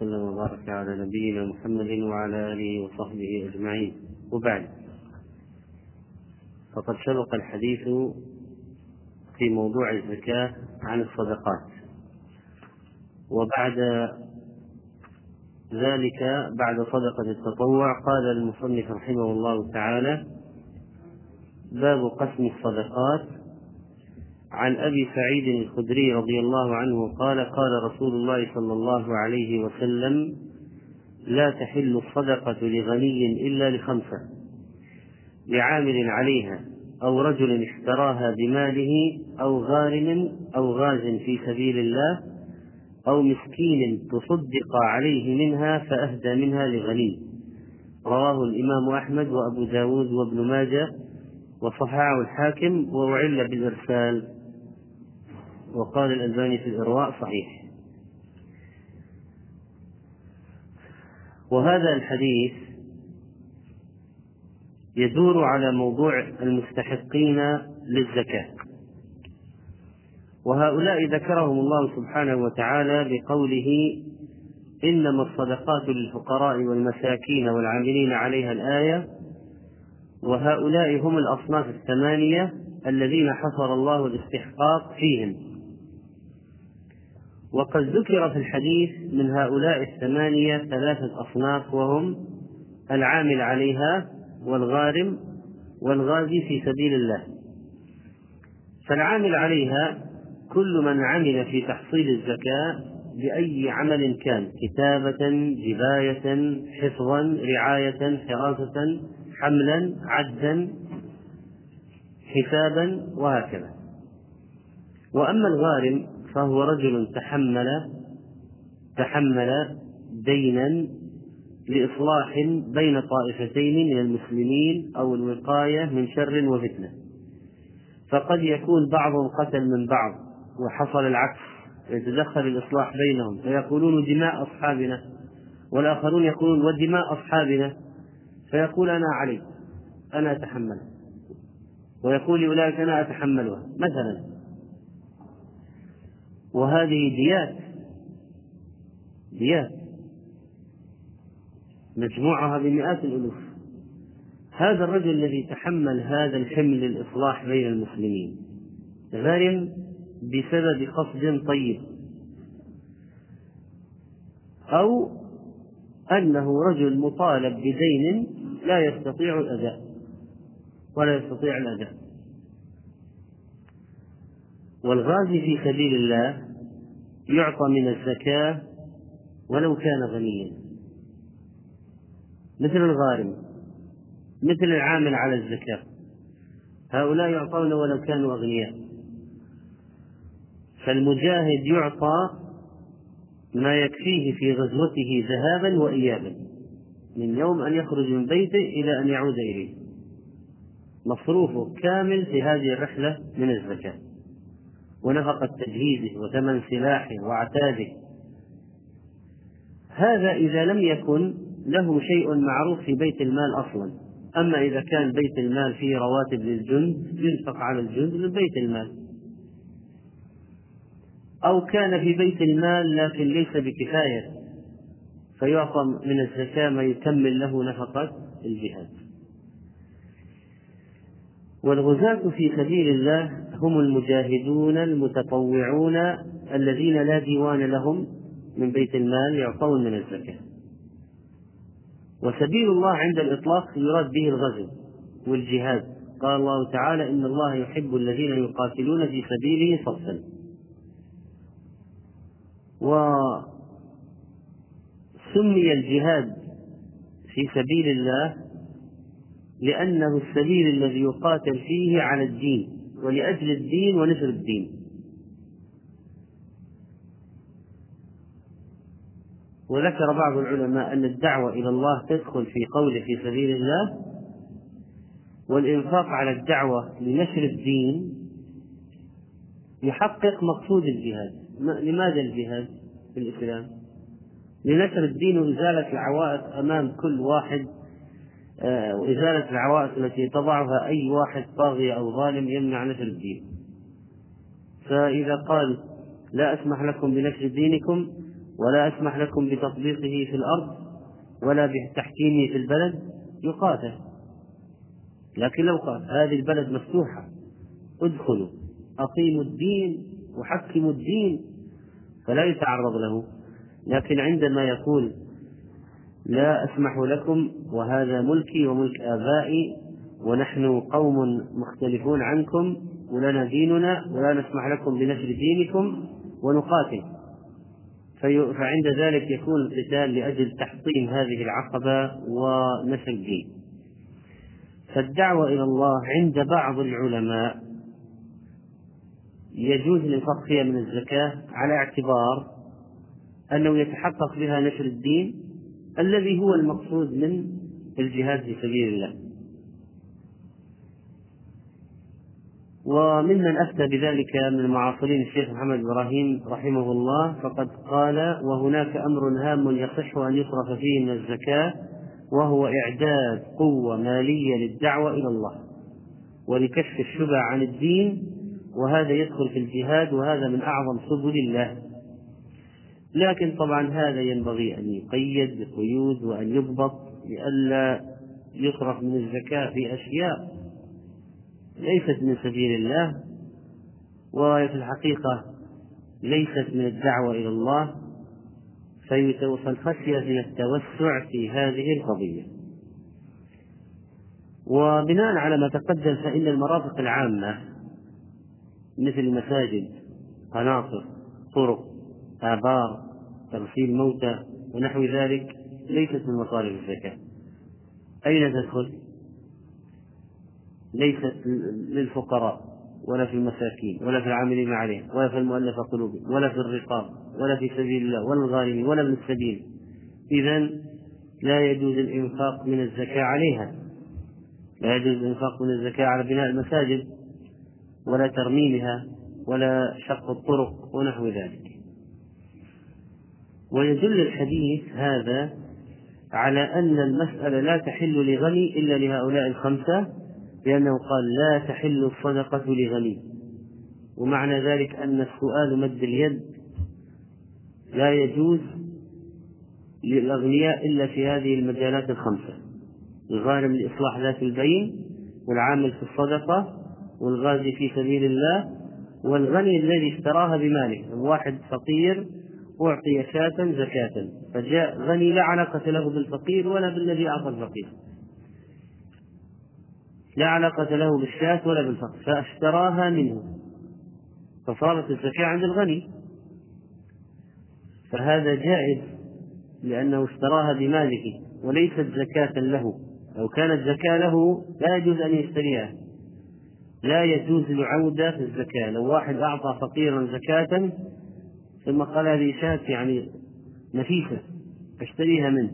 وسلم وبارك على نبينا محمد وعلى آله وصحبه أجمعين. وبعد فقد سبق الحديث في موضوع الزكاة عن الصدقات. وبعد ذلك بعد صدقة التطوع قال المصنف رحمه الله تعالى باب قسم الصدقات عن أبي سعيد الخدري رضي الله عنه قال قال رسول الله صلى الله عليه وسلم لا تحل الصدقة لغني إلا لخمسة لعامل عليها أو رجل اشتراها بماله أو غارم أو غاز في سبيل الله أو مسكين تصدق عليه منها فأهدى منها لغني. رواه الإمام أحمد وأبو داود وابن ماجه وصححه الحاكم وأعل بالإرسال. وقال الألباني في الإرواء صحيح. وهذا الحديث يدور على موضوع المستحقين للزكاة. وهؤلاء ذكرهم الله سبحانه وتعالى بقوله إنما الصدقات للفقراء والمساكين والعاملين عليها الآية وهؤلاء هم الأصناف الثمانية الذين حصر الله الاستحقاق فيهم. وقد ذكر في الحديث من هؤلاء الثمانية ثلاثة أصناف وهم العامل عليها والغارم والغازي في سبيل الله. فالعامل عليها كل من عمل في تحصيل الزكاة بأي عمل كان كتابة جباية حفظا رعاية حراسة حملا عدا حسابا وهكذا. وأما الغارم فهو رجل تحمل تحمل دينا لإصلاح بين طائفتين من المسلمين أو الوقاية من شر وفتنة. فقد يكون بعضهم قتل من بعض وحصل العكس يتدخل الإصلاح بينهم فيقولون دماء أصحابنا والآخرون يقولون ودماء أصحابنا. فيقول أنا علي أنا أتحمل. ويقول لأولئك أنا أتحملها. مثلا وهذه ديات. ديات. مجموعها بمئات الألوف. هذا الرجل الذي تحمل هذا الحمل للإصلاح بين المسلمين. غرم بسبب قصد طيب. أو أنه رجل مطالب بدين لا يستطيع الأداء. ولا يستطيع الأداء. والغازي في سبيل الله يعطى من الزكاة ولو كان غنيا. مثل الغارم مثل العامل على الزكاة. هؤلاء يعطون ولو كانوا أغنياء. فالمجاهد يعطى ما يكفيه في غزوته ذهابا وإيابا من يوم أن يخرج من بيته إلى أن يعود إليه. مصروفه كامل في هذه الرحلة من الزكاة. ونفقة تجهيزه وثمن سلاحه وعتاده هذا إذا لم يكن له شيء معروف في بيت المال أصلا. أما إذا كان بيت المال فيه رواتب للجند ينفق على الجند من بيت المال. أو كان في بيت المال لكن ليس بكفاية فيعطى من الزكاة ما يكمل له نفقة الجهاد. والغزاة في سبيل الله هم المجاهدون المتطوعون الذين لا ديوان لهم من بيت المال يعطون من الزكاة. وسبيل الله عند الإطلاق يراد به الغزو والجهاد. قال الله تعالى إن الله يحب الذين يقاتلون في سبيله صفا. وسمي الجهاد في سبيل الله لأنه السبيل الذي يقاتل فيه على الدين. ولأجل الدين ونشر الدين. وذكر بعض العلماء أن الدعوة إلى الله تدخل في قوله في سبيل الله والإنفاق على الدعوة لنشر الدين يحقق مقصود الجهاد. لماذا الجهاد في الإسلام؟ لنشر الدين وإزالة العوائق أمام كل واحد وإزالة العوائق التي تضعها أي واحد طاغية أو ظالم يمنع نشر الدين. فإذا قال لا أسمح لكم بنشر دينكم ولا أسمح لكم بتطبيقه في الأرض ولا بتحكيمه في البلد يقاتل. لكن لو قال هذه البلد مفتوحة ادخلوا أقيموا الدين وحكموا الدين فلا يتعرض له. لكن عندما يقول لا أسمح لكم وهذا ملكي وملك آبائي ونحن قوم مختلفون عنكم ولنا ديننا ولا نسمح لكم بنشر دينكم ونقاتل. فعند ذلك يكون القتال لأجل تحطيم هذه العقبة ونشر الدين. فالدعوة إلى الله عند بعض العلماء يجوز الإنفاق فيها من الزكاة على اعتبار أنه يتحقق بها نشر الدين الذي هو المقصود من الجهاد في سبيل الله. وممن أفتى بذلك من المعاصرين الشيخ محمد إبراهيم رحمه الله فقد قال وهناك أمر هام يصح أن يصرف فيه من الزكاة وهو إعداد قوة مالية للدعوة إلى الله ولكشف الشبع عن الدين وهذا يدخل في الجهاد وهذا من أعظم سبل الله. لكن طبعا هذا ينبغي أن يقيد بقيود وأن يضبط لئلا يصرف من الزكاة في أشياء ليست من سبيل الله وفي الحقيقة ليست من الدعوة إلى الله فالخشية من التوسع في هذه القضية. وبناء على ما تقدم فإن المرافق العامة مثل المساجد قناطر طرق آبار تغسيل موتى ونحو ذلك ليست من مصارف الزكاة. أين تدخل؟ ليست للفقراء ولا في المساكين ولا في العاملين عليه ولا في المؤلفة قلوبهم ولا في الرقاب ولا في سبيل الله ولا الغارمين ولا ابن السبيل. إذا لا يجوز الإنفاق من الزكاة عليها. لا يجوز الإنفاق من الزكاة على بناء المساجد ولا ترميمها ولا شق الطرق ونحو ذلك. ويدل الحديث هذا على أن المسألة لا تحل لغني إلا لهؤلاء الخمسة لأنه قال لا تحل الصدقة لغني. ومعنى ذلك أن السؤال مد اليد. لا يجوز للأغنياء إلا في هذه المجالات الخمسة. الغارم لإصلاح ذات البين والعامل في الصدقة والغازي في سبيل الله والغني الذي اشتراها بماله واحد فقير أعطي شاة زكاة. فجاء غني لا علاقة له بالفقير ولا بالذي أعطى الفقير. لا علاقة له بالشاة ولا بالفقر فاشتراها منه. فصارت الزكاة عند الغني. فهذا جائز لأنه اشتراها بماله وليست زكاة له. لو كانت زكاة له لا يجوز أن يشتريها. لا يجوز العودة في الزكاة. لو واحد أعطى فقيرا زكاة ثم قال هذه شاة يعني نفيسة أشتريها منه.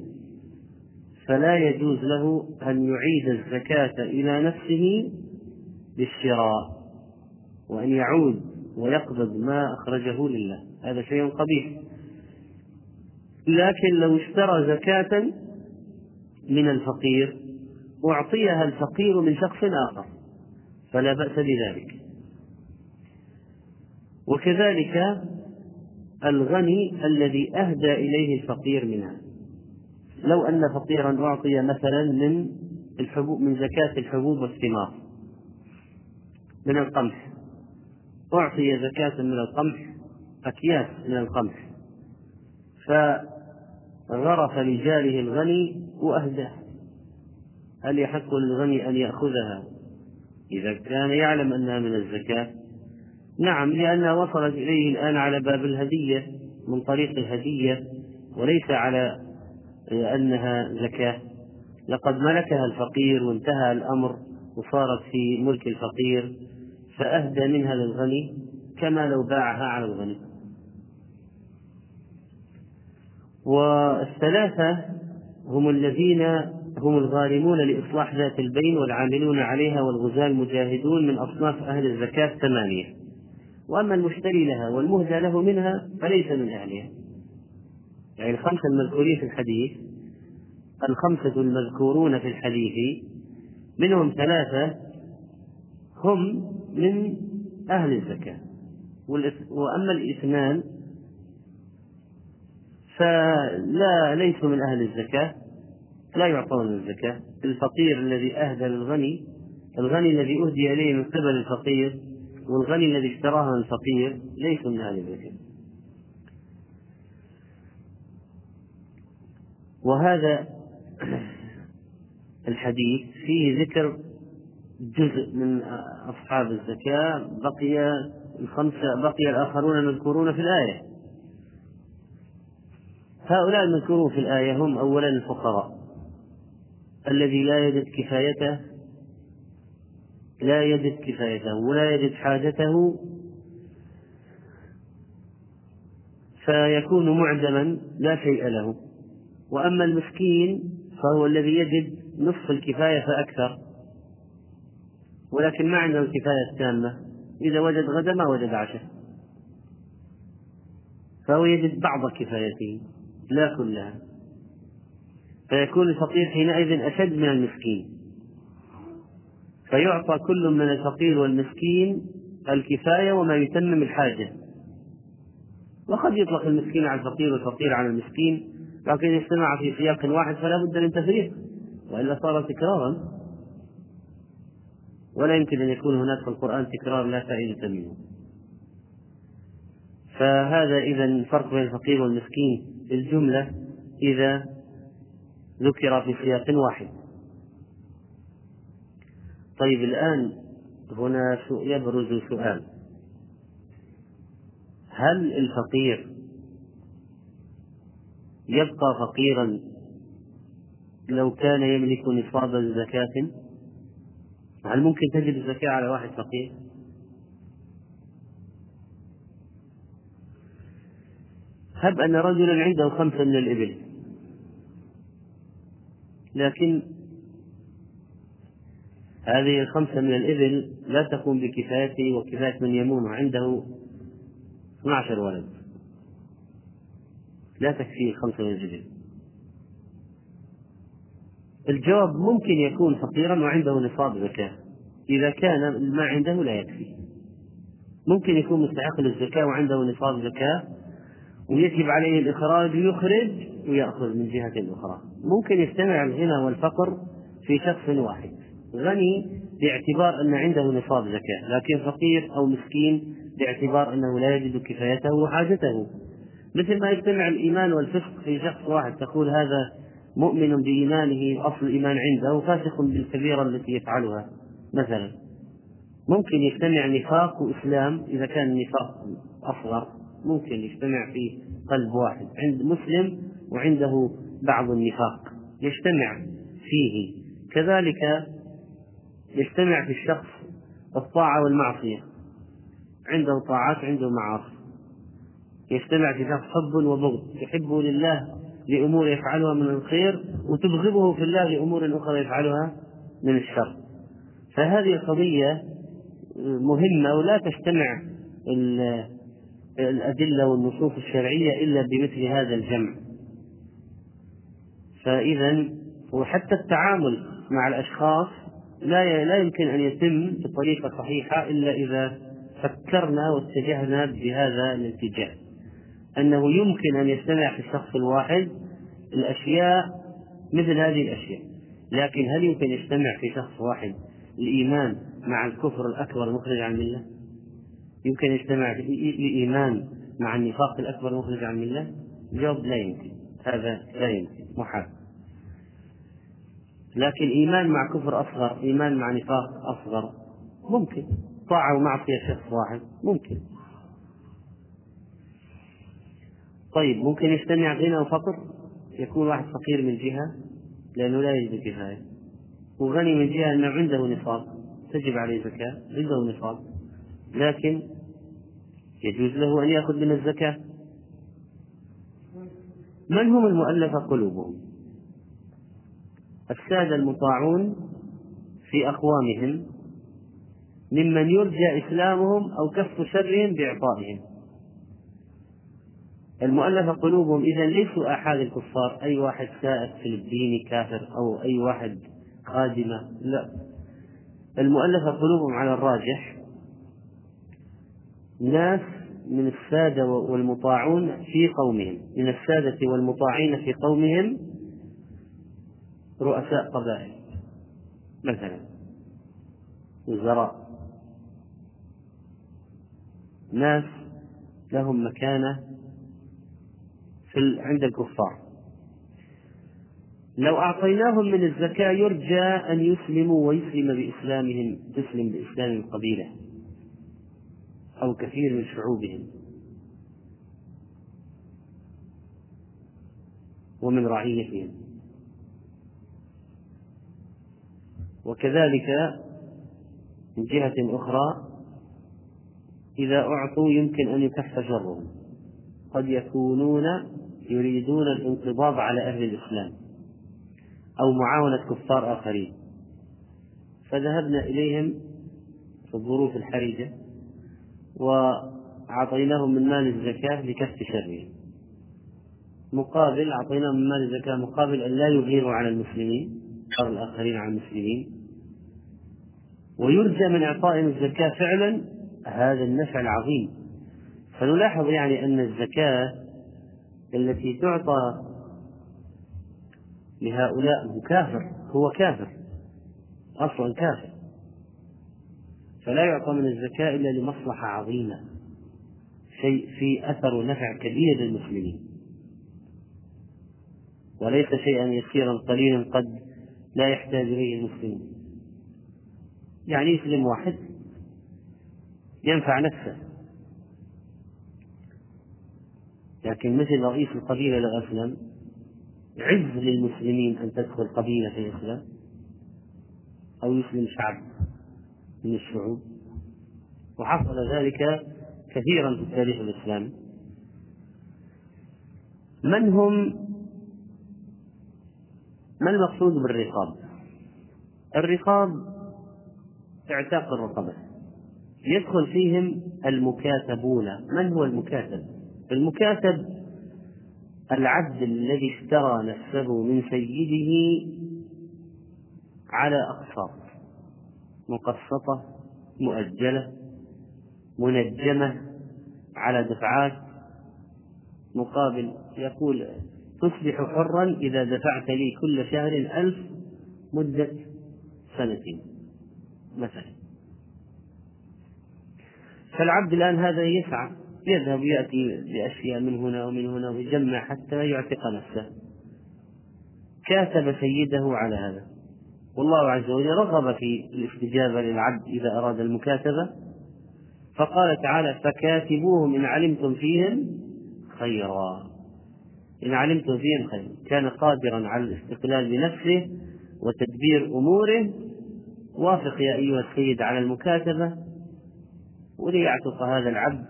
فلا يجوز له أن يعيد الزكاة إلى نفسه بالشراء وأن يعود ويقبض ما أخرجه لله. هذا شيء قبيح. لكن لو اشترى زكاة من الفقير أعطيها الفقير من شخص آخر فلا بأس بذلك. وكذلك الغني الذي أهدى إليه الفقير منها. لو أن فقيرا أعطي مثلا من الحبوب من زكاة الحبوب والثمار من القمح. أعطي زكاة من القمح أكياس من القمح. فغرف لجاره الغني وأهدى هل يحق للغني أن يأخذها؟ إذا كان يعلم أنها من الزكاة نعم لأنها وصلت إليه الآن على باب الهدية من طريق الهدية وليس على أنها زكاة. لقد ملكها الفقير وانتهى الأمر وصارت في ملك الفقير فأهدى منها للغني كما لو باعها على الغني. والثلاثة هم الذين هم الغارمون لإصلاح ذات البين والعاملون عليها والغزاة المجاهدون من أصناف أهل الزكاة ثمانية وأما المشتري لها والمهدى له منها فليس من أهلها. يعني الخمسة المذكورين في الحديث الخمسة المذكورون في الحديث منهم ثلاثة هم من أهل الزكاة. وأما الإثنان فلا ليسوا من أهل الزكاة لا يعطون الزكاة. الفقير الذي أهدى للغني الغني الذي أهدي إليه من قبل الفقير والغني الذي اشتراه من الفقير ليسوا من أهل الزكاة وهذا الحديث فيه ذكر جزء من أصحاب الزكاة بقي الخمسة بقي الآخرون المذكورون في الآية. هؤلاء المذكورون في الآية هم أولا الفقراء الذي لا يجد كفايته لا يجد كفايته ولا يجد حاجته فيكون معدما لا شيء له. وأما المسكين فهو الذي يجد نصف الكفاية فأكثر. ولكن ما عنده الكفاية التامة إذا وجد غدا ما وجد عشاء. فهو يجد بعض كفايته لا كلها. فيكون الفقير حينئذ أشد من المسكين. فيعطى كل من الفقير والمسكين الكفاية وما يتمم الحاجة. وقد يطلق المسكين على الفقير والفقير على المسكين لكن اجتمع في سياق واحد فلا بد من تفريق وإلا صار تكرارا. ولا يمكن أن يكون هناك في القرآن تكرار لا فائدة منه. فهذا إذا الفرق بين الفقير والمسكين الجملة إذا ذكر في سياق واحد. طيب الآن هنا يبرز سؤال هل الفقير يبقى فقيرا لو كان يملك نصاب زكاة هل ممكن تجد الزكاة على واحد فقير؟ هب أن رجلا عنده خمسة من الإبل لكن هذه الخمسة من الإبل لا تقوم بكفايته وكفاية من يمون وعنده 12 ولد. لا تكفيه خمسة من الإبل الجواب ممكن يكون فقيرا وعنده نصاب زكاة. إذا كان ما عنده لا يكفي. ممكن يكون مستحق للزكاة وعنده نصاب زكاة ويجب عليه الإخراج يخرج ويأخذ من جهة أخرى. ممكن يجتمع الغنى والفقر في شخص واحد. غني باعتبار أن عنده نصاب زكاة لكن فقير أو مسكين باعتبار أنه لا يجد كفايته وحاجته. مثل ما يجتمع الإيمان والفسق في شخص واحد تقول هذا مؤمن بإيمانه أصل الإيمان عنده فاسق بالكبيرة التي يفعلها. مثلا ممكن يجتمع نفاق وإسلام إذا كان النفاق أصغر ممكن يجتمع في قلب واحد عند مسلم وعنده بعض النفاق يجتمع فيه. كذلك يجتمع في الشخص الطاعة والمعصية. عنده طاعات عنده معاصي. يجتمع في شخص حب وبغض. يحبه لله لأمور يفعلها من الخير وتبغضه في الله لأمور أخرى يفعلها من الشر. فهذه قضية مهمة ولا تجتمع الأدلة والنصوص الشرعية إلا بمثل هذا الجمع. فإذا وحتى التعامل مع الأشخاص لا لا يمكن أن يتم بطريقة صحيحة إلا إذا فكرنا واتجهنا بهذا الاتجاه أنه يمكن أن يجتمع في الشخص الواحد الأشياء مثل هذه الأشياء لكن هل يمكن يجتمع في شخص واحد الإيمان مع الكفر الأكبر المخرج عن الملة؟ يمكن يجتمع الإيمان مع النفاق الأكبر المخرج عن الملة؟ الجواب لا يمكن هذا لا يمكن محال لكن إيمان مع كفر أصغر إيمان مع نفاق أصغر. ممكن. طاعة ومعصية شخص واحد. ممكن. طيب ممكن يجتمع غنى وفقر؟ يكون واحد فقير من جهة؟ لأنه لا يجد كفاية وغني من جهة أنه عنده نصاب تجب عليه زكاة عنده نصاب لكن يجوز له أن يأخذ من الزكاة. من هم المؤلفة قلوبهم؟ السادة المطاعون في أقوامهم ممن يرجى إسلامهم أو كف شرهم بإعطائهم. المؤلفة قلوبهم إذا ليسوا آحاد الكفار أي واحد سائر فلبيني كافر أو أي واحد خادمة لا. المؤلفة قلوبهم على الراجح. ناس من السادة والمطاعون في قومهم من السادة والمطاعين في قومهم رؤساء قبائل مثلا وزراء. ناس لهم مكانة في عند الكفار. لو أعطيناهم من الزكاة يرجى أن يسلموا ويسلم بإسلامهم تسلم بإسلام القبيلة أو كثير من شعوبهم. ومن رعيتهم. وكذلك من جهة أخرى إذا أعطوا يمكن أن يكف شرهم قد يكونون يريدون الانقضاض على أهل الإسلام أو معاونة كفار آخرين. فذهبنا إليهم في الظروف الحرجة وأعطيناهم من مال الزكاة لكف شرهم. مقابل أعطيناهم من مال الزكاة مقابل أن لا يغيروا على المسلمين. أو الآخرين على المسلمين. ويرجى من إعطائهم الزكاة فعلا هذا النفع العظيم. فنلاحظ يعني أن الزكاة التي تعطى لهؤلاء هو كافر هو كافر أصلا كافر. فلا يعطى من الزكاة إلا لمصلحة عظيمة شيء في أثر ونفع كبير للمسلمين. وليس شيئا يسيرا قليلا قد لا يحتاج إليه المسلمون. يعني يسلم واحد ينفع نفسه. لكن مثل رئيس القبيلة لو أسلم عز للمسلمين أن تدخل قبيلة في الإسلام أو يسلم شعب من الشعوب. وحصل ذلك كثيرا في التاريخ الإسلامي من هم ما المقصود بالرقاب؟ الرقاب اعتاق الرقبة. يدخل فيهم المكاتبون. من هو المكاتب؟ المكاتب العبد الذي اشترى نفسه من سيده على أقساط مقسطة مؤجلة منجمة على دفعات. مقابل يقول تصبح حرا إذا دفعت لي كل شهر ألف مدة سنتين مثلا. فالعبد الآن هذا يسعى يذهب يأتي بأشياء من هنا ومن هنا ويجمع حتى يعتق نفسه. كاتب سيده على هذا. والله عز وجل رغب في الاستجابة للعبد إذا أراد المكاتبة. فقال تعالى فكاتبوهم إن علمتم فيهم خيرا. إن علمتم فيهم خيرا كان قادرا على الاستقلال بنفسه وتدبير أموره. وافق يا أيها السيد على المكاتبة. وليعتق هذا العبد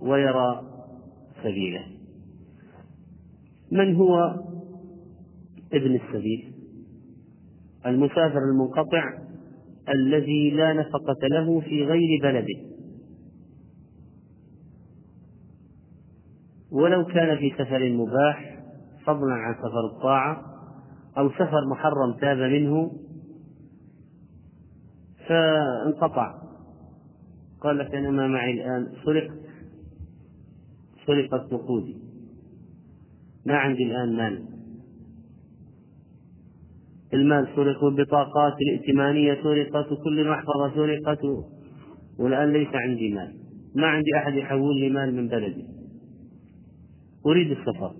ويرى سبيله. من هو ابن السبيل؟ المسافر المنقطع الذي لا نفقة له في غير بلده. ولو كان في سفر مباح فضلا عن سفر الطاعة أو سفر محرم تاب منه فانقطع. قال لك أنا ما معي الآن سرقت سرقت نقودي. ما عندي الآن مال. المال سرق والبطاقات الائتمانية سرقت وكل المحفظة سرقت والآن ليس عندي مال. ما عندي أحد يحول لي مال من بلدي. أريد السفر.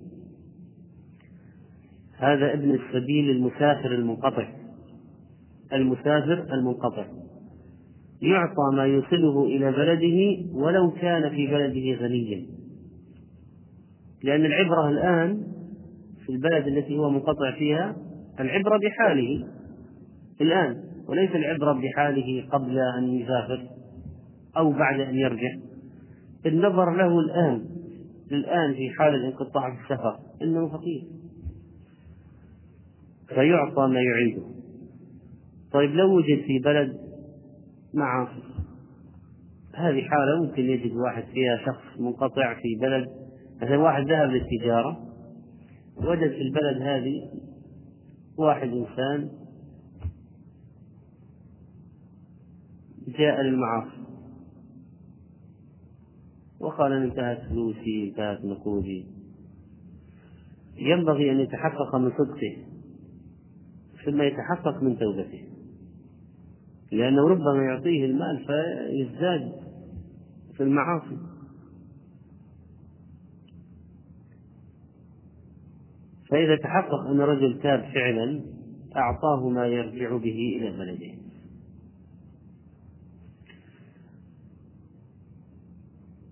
هذا ابن السبيل المسافر المنقطع. المسافر المنقطع. يعطى ما يوصله إلى بلده ولو كان في بلده غنيا. لأن العبرة الآن في البلد التي هو منقطع فيها العبرة بحاله. الآن وليس العبرة بحاله قبل أن يسافر أو بعد أن يرجع. النظر له الآن الآن في حال الانقطاع في السفر إنه فقير. فيعطى ما يعيده. طيب لو وجد في بلد معاصي هذه حالة ممكن يجد واحد فيها شخص منقطع في بلد. مثلا واحد ذهب للتجارة وجد في البلد هذه واحد إنسان جاء للمعاصي. وقال أن انتهت فلوسي انتهت نقودي ينبغي أن يتحقق من صدقه ثم يتحقق من توبته. لأنه ربما يعطيه المال فيزداد في المعاصي. فإذا تحقق أن رجل تاب فعلا أعطاه ما يرجع به إلى بلده.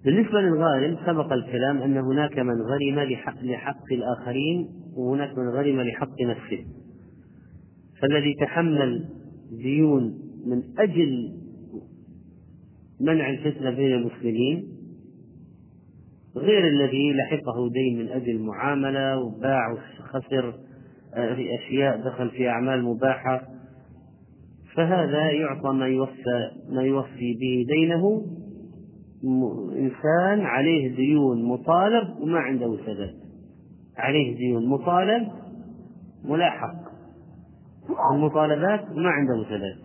بالنسبة للغارم سبق الكلام أن هناك من غرم لحق, لحق الآخرين وهناك من غرم لحق نفسه. فالذي تحمل ديون من أجل منع الفتنة بين المسلمين غير الذي لحقه دين من أجل معاملة وباع وخسر آه، أشياء دخل في أعمال مباحة. فهذا يعطى ما يوفى ما يوفي به دينه إنسان عليه ديون مطالب وما عنده سداد عليه ديون مطالب ملاحق. المطالبات وما عنده سداد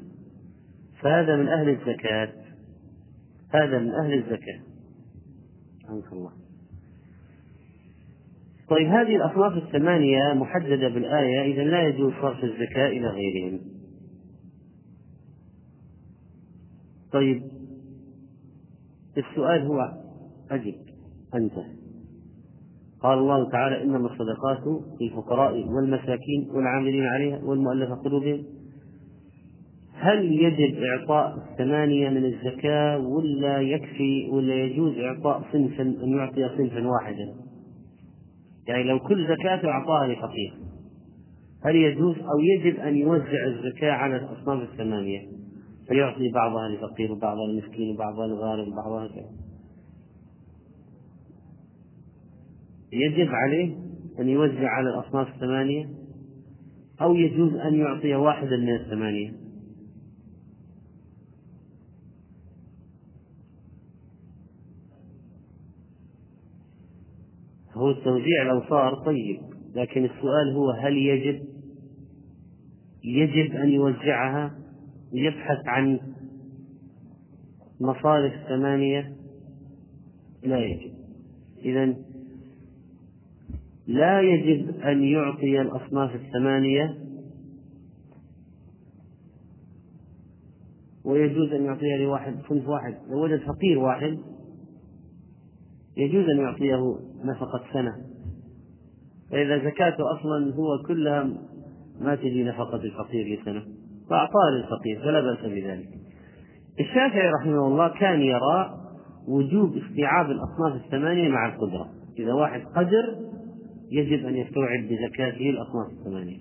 فهذا من أهل الزكاة. هذا من أهل الزكاة. رحمك الله. طيب هذه الأصناف الثمانية محددة بالآية إذا لا يجوز صرف الزكاة إلى غيرهم. طيب السؤال هو أجب أنت. قال الله تعالى إنما الصدقات للفقراء والمساكين والعاملين عليها والمؤلفة قلوبهم. هل يجب إعطاء الثمانية من الزكاة ولا يكفي ولا يجوز إعطاء صنفا أن يعطي صنفا واحدا؟ يعني لو كل زكاة أعطاها لفقير هل يجوز أو يجب أن يوزع الزكاة على الأصناف الثمانية؟ فيعطي بعضها لفقير وبعضها للمسكين وبعضها للغارب وبعضها كذا. يجب عليه أن يوزع على الأصناف الثمانية أو يجوز أن يعطي واحدا من الثمانية. هو التوزيع لو صار طيب لكن السؤال هو هل يجب؟ يجب أن يوزعها يبحث عن مصارف ثمانية لا يجب. إذا لا يجب أن يعطي الأصناف الثمانية ويجوز أن يعطيها لواحد صنف واحد. لو وجد فقير واحد يجوز أن يعطيه نفقة سنة. فإذا زكاته أصلا هو كلها ما تجي نفقة الفقير لسنة. فأعطاه للفقير فلا بأس بذلك. الشافعي رحمه الله كان يرى وجوب استيعاب الأصناف الثمانية مع القدرة. إذا واحد قدر يجب أن يستوعب بزكاته الأصناف الثمانية.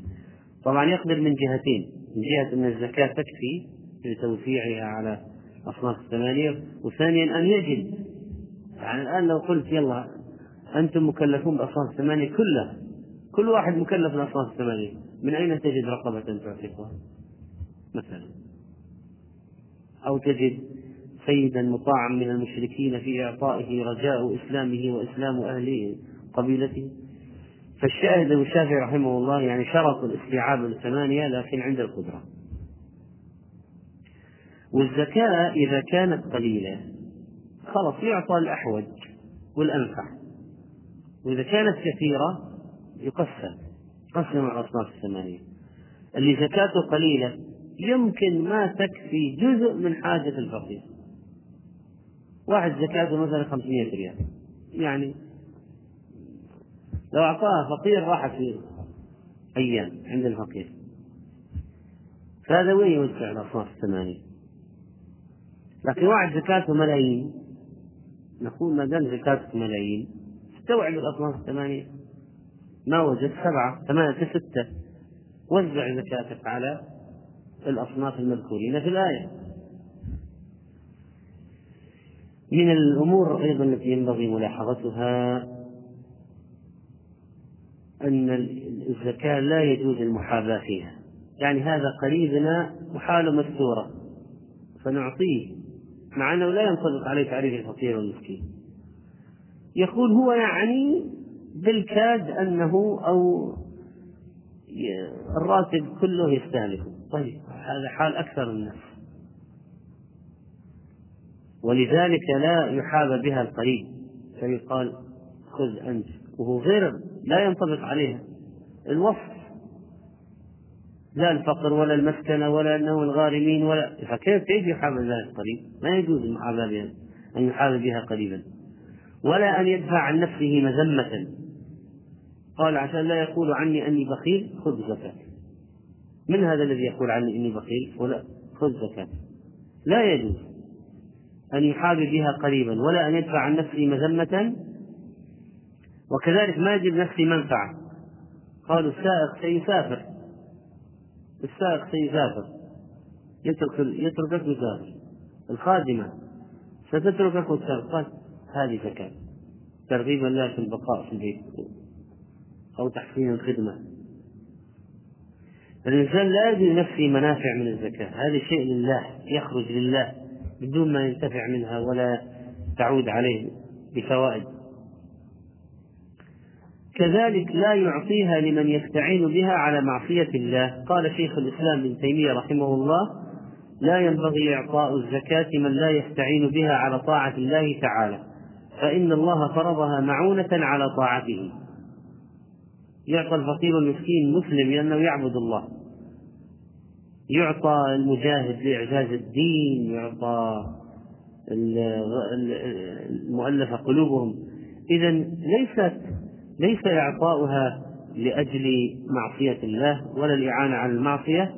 طبعا يقدر من جهتين من جهة أن الزكاة تكفي لتوزيعها على الأصناف الثمانية وثانيا أن يجد يعني الآن لو قلت يلا أنتم مكلفون بأصناف الثمانية كلها كل واحد مكلف بالأصناف الثمانية من أين تجد رقبة تعتقها مثلا. أو تجد سيدا مطاعا من المشركين في إعطائه رجاء إسلامه وإسلام أهل قبيلته. فالشاهد الشافعي رحمه الله يعني شرط الاستيعاب الثمانية لكن عند القدرة. والزكاة إذا كانت قليلة خلاص يعطى الأحوج والأنفع. وإذا كانت كثيرة يقسم قسم الأصناف الثمانية. اللي زكاته قليلة يمكن ما تكفي جزء من حاجة الفقير واحد زكاته مثلا 500 ريال. يعني لو أعطاها فقير راحت في أيام عند الفقير. فهذا وين يوزع الأصناف الثمانية؟ لكن واحد زكاته ملايين. نقول ما دام زكاتك ملايين استوعب الأصناف الثمانية. ما وجدت سبعة ثمانية ستة. وزع زكاتك على الأصناف المذكورين في الآية. من الأمور أيضا التي ينبغي ملاحظتها أن الزكاة لا يجوز المحاباة فيها. يعني هذا قريبنا وحاله مستورة. فنعطيه مع أنه لا ينطبق عليه تعريف الفقير والمسكين. يقول هو يعني بالكاد أنه أو الراتب كله يستهلكه طيب هذا حال أكثر الناس. ولذلك لا يحاب بها القريب فيقال خذ أنت. وهو غير لا ينطبق عليها الوصف. لا الفقر ولا المسكنة ولا أنه الغارمين ولا. فكيف كيف يحاب بها القريب؟ ما يجوز المحاباة بها أن يحاب بها قريبا ولا أن يدفع عن نفسه مذمة. قال عشان لا يقول عني أني بخيل خذ زكاة. من هذا الذي يقول عني إني بخيل؟ ولا خذ زكاة. لا يجوز أن يحابي بها قريبا ولا أن يدفع عن نفسه مذمة وكذلك ما يجب نفسه منفعة. قالوا السائق سيسافر. السائق سيسافر. يترك يتركك ويسافر الخادمة ستتركك وتسافر. هذه زكاة. ترغيبا لها في البقاء في البيت. أو تحسين الخدمة. الإنسان لا يجد لنفسه منافع من الزكاة. هذا شيء لله يخرج لله بدون ما ينتفع منها ولا تعود عليه بفوائد. كذلك لا يعطيها لمن يستعين بها على معصية الله. قال شيخ الإسلام ابن تيمية رحمه الله لا ينبغي إعطاء الزكاة من لا يستعين بها على طاعة الله تعالى فإن الله فرضها معونة على طاعته. يعطى الفقير المسكين مسلم لأنه يعبد الله. يعطى المجاهد لإعزاز الدين يعطى المؤلفة قلوبهم. إذا ليست ليس إعطاؤها لأجل معصية الله ولا الإعانة على المعصية.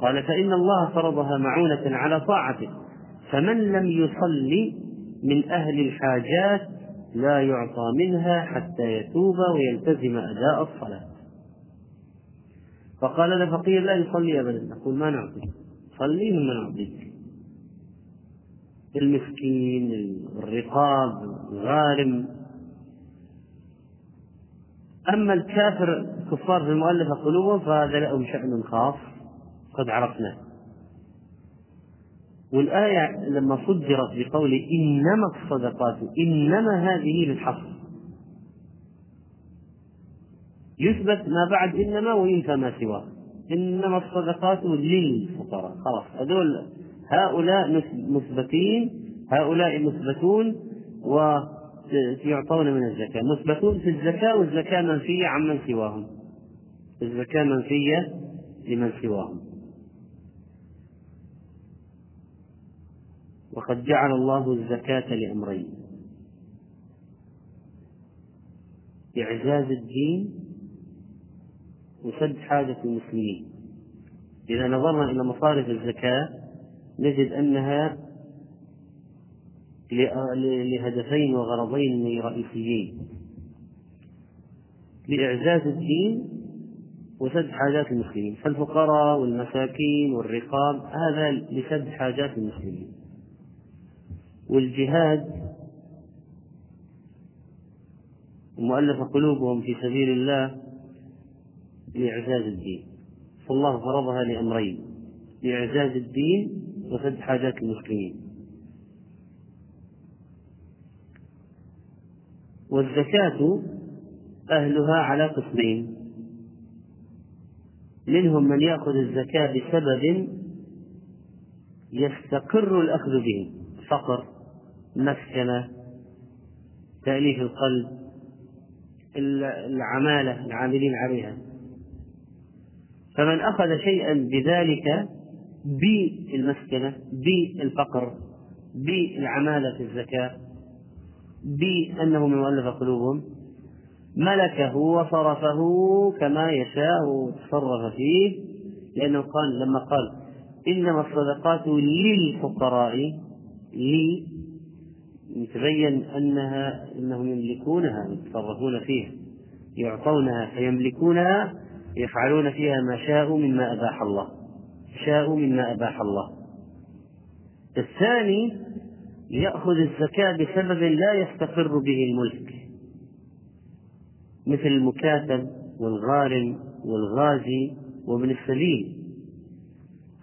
قال فإن الله فرضها معونة على طاعته. فمن لم يصلي من أهل الحاجات لا يعطى منها حتى يتوب ويلتزم أداء الصلاة. فقال له فقير لا يصلي أبدا. نقول ما نعطيك صليه ما نعطيك المسكين الرقاب الغارم. أما الكافر الكفار في المؤلفة قلوبهم فهذا لهم شأن خاص. قد عرفناه. والآية لما صدرت بقول إنما الصدقات إنما هذه للحصر. يثبت ما بعد إنما وينفى ما سواه. إنما الصدقات للفقراء. خلاص هذول هؤلاء مثبتين هؤلاء مثبتون ويعطون من الزكاة. مثبتون في الزكاة والزكاة منفية عمن سواهم. الزكاة منفية لمن سواهم. وقد جعل الله الزكاة لأمرين. إعزاز الدين وسد حاجة المسلمين. إذا نظرنا إلى مصارف الزكاة نجد أنها لهدفين وغرضين رئيسيين لإعزاز الدين وسد حاجات المسلمين. فالفقراء والمساكين والرقاب هذا لسد حاجات المسلمين. والجهاد ومؤلف قلوبهم في سبيل الله لإعزاز الدين. فالله فرضها لأمرين لإعزاز الدين وسد حاجات المسلمين. والزكاة أهلها على قسمين منهم من يأخذ الزكاة بسبب يستقر الأخذ به فقر مسكنة تأليف القلب العمالة العاملين عليها. فمن أخذ شيئا بذلك بالمسكنة بالفقر بالعمالة في الزكاة بأنه من مؤلف قلوبهم ملكه وصرفه كما يشاء وتصرف فيه لأنه قال لما قال إنما الصدقات للفقراء لي يتبين أنها أنهم يملكونها يتصرفون فيها يعطونها فيملكونها يفعلون فيها ما شاءوا مما أباح الله شاءوا مما أباح الله. الثاني يأخذ الزكاة بسبب لا يستقر به الملك مثل المكاتب والغارم والغازي وابن السبيل.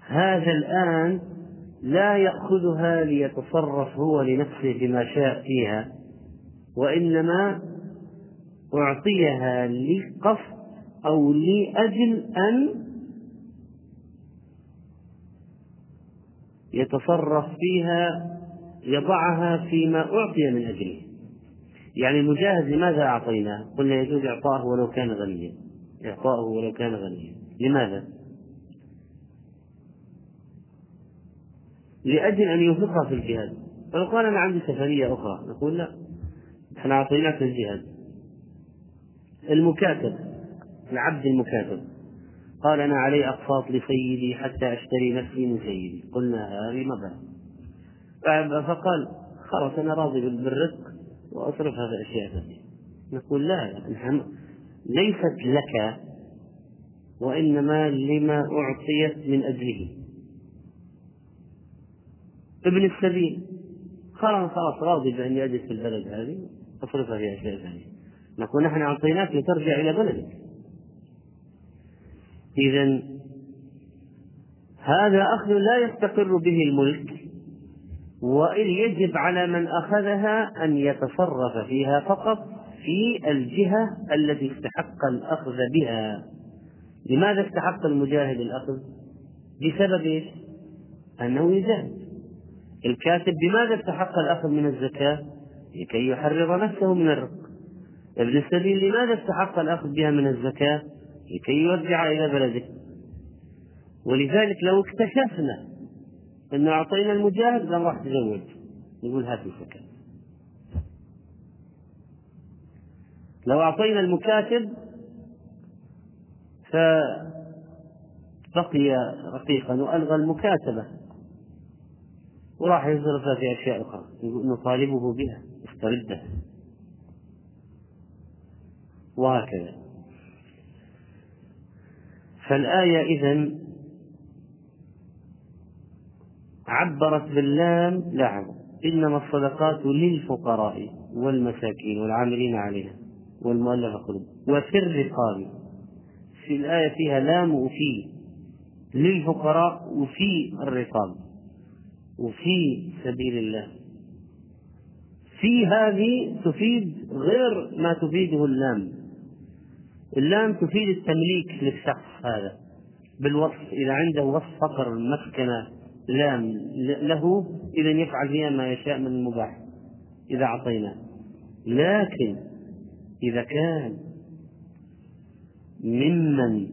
هذا الآن لا يأخذها ليتصرف هو لنفسه بما شاء فيها وإنما أعطيها لقصد أو لأجل أن يتصرف فيها يضعها فيما أعطي من أجله يعني المجاهد لماذا أعطيناه؟ قلنا يجوز إعطاءه ولو كان غنيا إعطاؤه ولو كان غنيا لماذا؟ لأجل أن ينفقها في الجهاد. فلو قال أنا عندي سفرية أخرى نقول لا إحنا أعطيناك الجهاد. المكاتب العبد المكاتب. قال أنا علي أقساط لسيدي حتى أشتري نفسي من سيدي. قلنا هذه مبلغ. فقال خلاص أنا راضي بالرزق وأصرفها في أشياء ثانية. نقول لا ليست لك وإنما لما أعطيت من أجله. ابن السبيل. خلاص خلاص راضي بأني أجلس في البلد هذه أصرفها في أشياء ثانية. نقول نحن أعطيناك لترجع إلى بلدك. إذا هذا أخذ لا يستقر به الملك وإن يجب على من أخذها أن يتصرف فيها فقط في الجهة التي استحق الأخذ بها. لماذا استحق المجاهد الأخذ؟ بسبب إيش؟ أنه يجاهد. الكاتب بماذا استحق الأخذ من الزكاة؟ لكي يحرر نفسه من الرق. ابن السبيل لماذا استحق الأخذ بها من الزكاة؟ لكي يرجع إلى بلده. ولذلك لو اكتشفنا أن أعطينا المجاهد لم راح تزوج. نقول هات الزكاة لو أعطينا المكاتب فبقي رقيقا وألغى المكاتبة. وراح يصرفها في أشياء أخرى. نطالبه بها استردها وهكذا. فالآية إذن عبرت باللام لا إنما الصدقات للفقراء والمساكين والعاملين عليها والمؤلفة قلوب. وفي الرقاب. في الآية فيها لام وفي للفقراء وفي الرقاب. وفي سبيل الله. في هذه تفيد غير ما تفيده اللام. اللام تفيد التمليك للشخص هذا. بالوصف إذا عنده وصف فقر مسكنة لام له إذا يفعل فيها ما يشاء من المباح إذا أعطيناه. لكن إذا كان ممن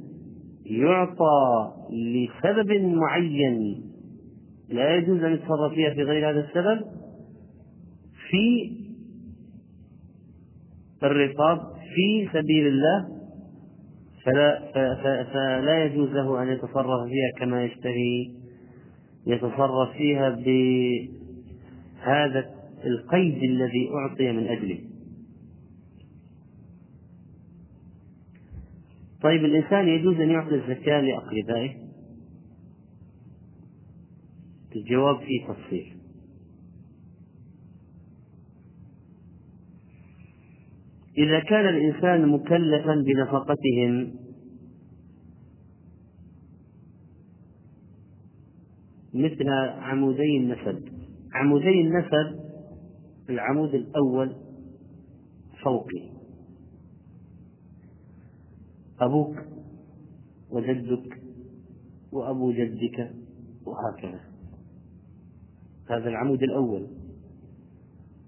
يعطى لسبب معين لا يجوز أن يتصرف فيها في غير هذا السبب في الرقاب في سبيل الله فلا, فلا يجوز له أن يتصرف فيها كما يشتهي يتصرف فيها بهذا القيد الذي أعطي من أجله. طيب الإنسان يجوز أن يعطي الزكاة لأقربائه. الجواب فيه تفصيل إذا كان الإنسان مكلفا بنفقتهم مثل عمودي النسب. عمودي النسب العمود الأول فوقي. أبوك وجدك وأبو جدك وهكذا. هذا العمود الأول.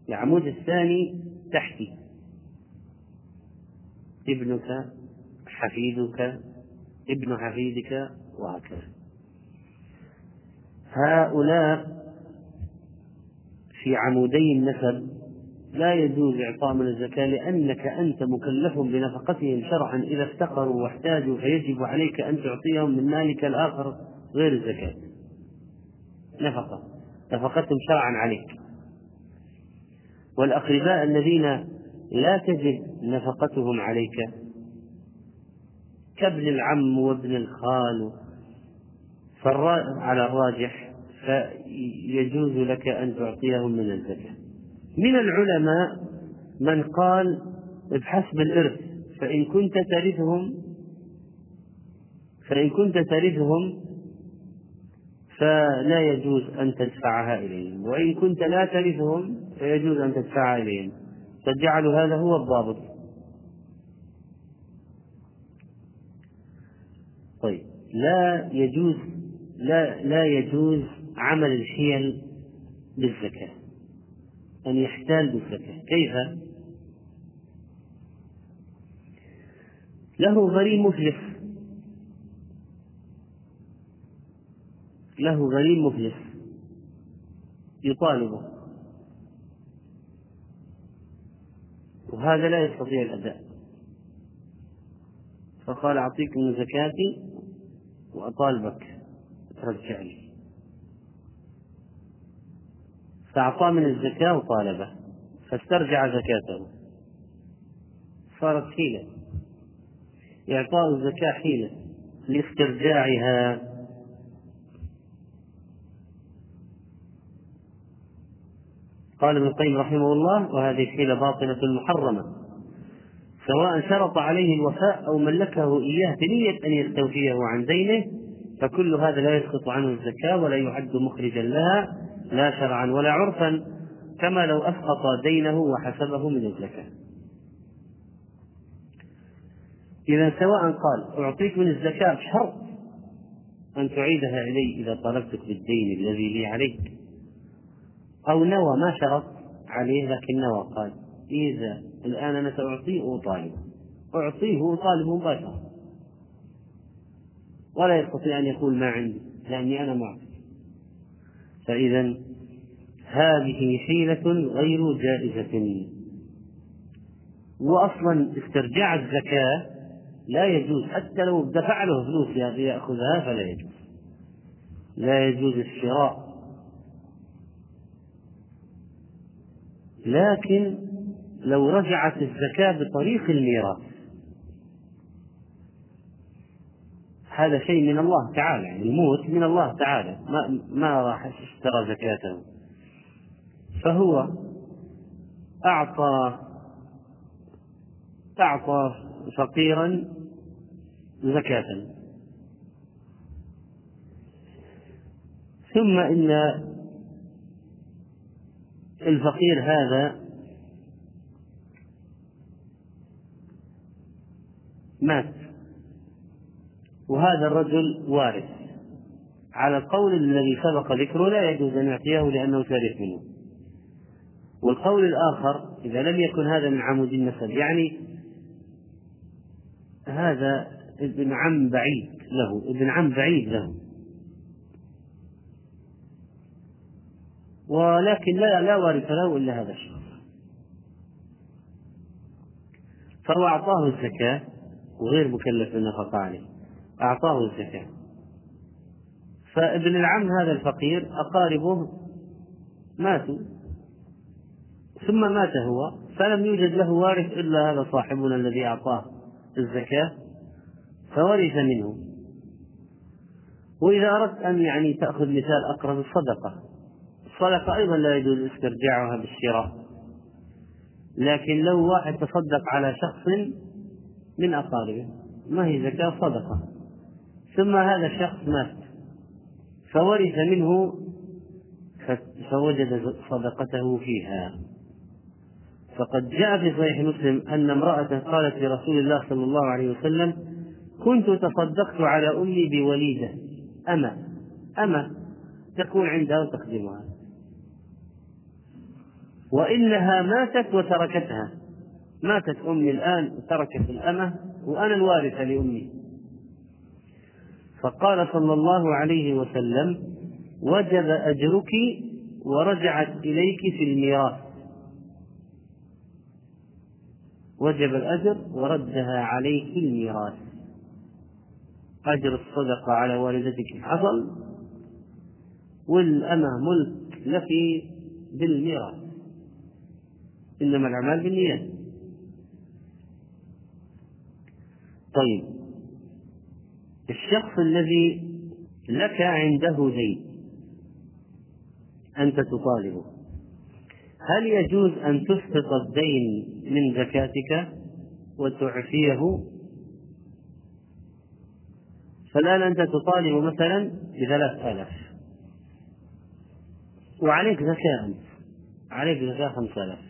العمود الثاني تحتي. ابنك حفيدك ابن حفيدك وهكذا. هؤلاء في عمودي النسب لا يجوز إعطاء من الزكاة لأنك أنت مكلف بنفقتهم شرعا. إذا افتقروا واحتاجوا فيجب عليك أن تعطيهم من مالك الآخر غير الزكاة. نفقة. نفقتهم شرعا عليك. والأقرباء الذين لا تجد نفقتهم عليك كابن العم وابن الخال على الراجح فيجوز لك أن تعطيهم من الزكاة. من العلماء من قال بحسب الإرث فإن كنت ترثهم فإن كنت ترثهم فلا يجوز أن تدفعها إليهم. وإن كنت لا ترثهم فيجوز أن تدفعها إليهم. فجعلوا هذا هو الضابط. طيب لا يجوز لا لا يجوز عمل الحيل بالزكاة. أن يحتال بالزكاة. كيف؟ له غريم مفلس. له غريم مفلس. يطالبه. وهذا لا يستطيع الأداء. فقال أعطيك من زكاتي وأطالبك. ترجع لي فأعطاه من الزكاة وطالبه. فاسترجع زكاته. صارت حيلة. إعطاء الزكاة حيلة. لاسترجاعها. قال ابن القيم رحمه الله وهذه حيلة باطلة محرمة. سواء شرط عليه الوفاء أو ملكه إياه بنية أن يستوفيه عن دينه فكل هذا لا يسقط عنه الزكاة ولا يعد مخرجا لها لا شرعا ولا عرفا كما لو أسقط دينه وحسبه من الزكاة. إذا سواء قال أعطيك من الزكاة بشرط أن تعيدها إلي إذا طلبتك بالدين الذي لي عليك. أو نوى ما شرط عليه لكن نوى قال إذا الآن أنا سأعطيه وأطالبه أعطيه وأطالبه مباشرة. ولا يستطيع أن يقول ما عندي لأني أنا معطي فإذا هذه حيلة غير جائزة. وأصلا استرجاع الزكاة لا يجوز حتى لو دفع له فلوس يأخذها فلا يجوز. لا يجوز الشراء. لكن لو رجعت الزكاة بطريق الميراث هذا شيء من الله تعالى يعني الموت من الله تعالى ما ما راح اشترى زكاته. فهو أعطى أعطى فقيرا زكاة. ثم إن الفقير هذا مات. وهذا الرجل وارث. على القول الذي سبق ذكره لا يجوز أن يعطيه لأنه ثالث منه. والقول الآخر إذا لم يكن هذا من عمود النسب يعني هذا ابن عم بعيد له ابن عم بعيد له. ولكن لا لا وارث له إلا هذا الشخص فهو أعطاه الزكاة وغير مكلف بالنفقة عليه. أعطاه الزكاة. فابن العم هذا الفقير أقاربه ماتوا. ثم مات هو فلم يوجد له وارث إلا هذا صاحبنا الذي أعطاه الزكاة فورث منه. وإذا أردت أن يعني تأخذ مثال أقرب الصدقة الصدقة أيضا لا يجوز استرجاعها بالشراء. لكن لو واحد تصدق على شخص من أقاربه ما هي زكاة؟ صدقة. ثم هذا الشخص مات فورث منه فوجد صدقته فيها. فقد جاء في صحيح مسلم أن امرأة قالت لرسول الله صلى الله عليه وسلم كنت تصدقت على أمي بوليدة أما أما تكون عندها وتخدمها. وإنها ماتت وتركتها. ماتت أمي الآن وتركت الأمة وأنا الوارثة لأمي. فقال صلى الله عليه وسلم وجب أجرك ورجعت إليك في الميراث. وجب الأجر وردها عليك الميراث. أجر الصدقة على والدتك حصل والأمة ملك لك بالميراث. إنما الأعمال بالنيات. طيب. الشخص الذي لك عنده دين أنت تطالبه هل يجوز أن تسقط الدين من زكاتك وتعفيه؟ فالآن أنت تطالب مثلا بثلاث آلاف. وعليك زكاة عليك زكاة خمسة آلاف.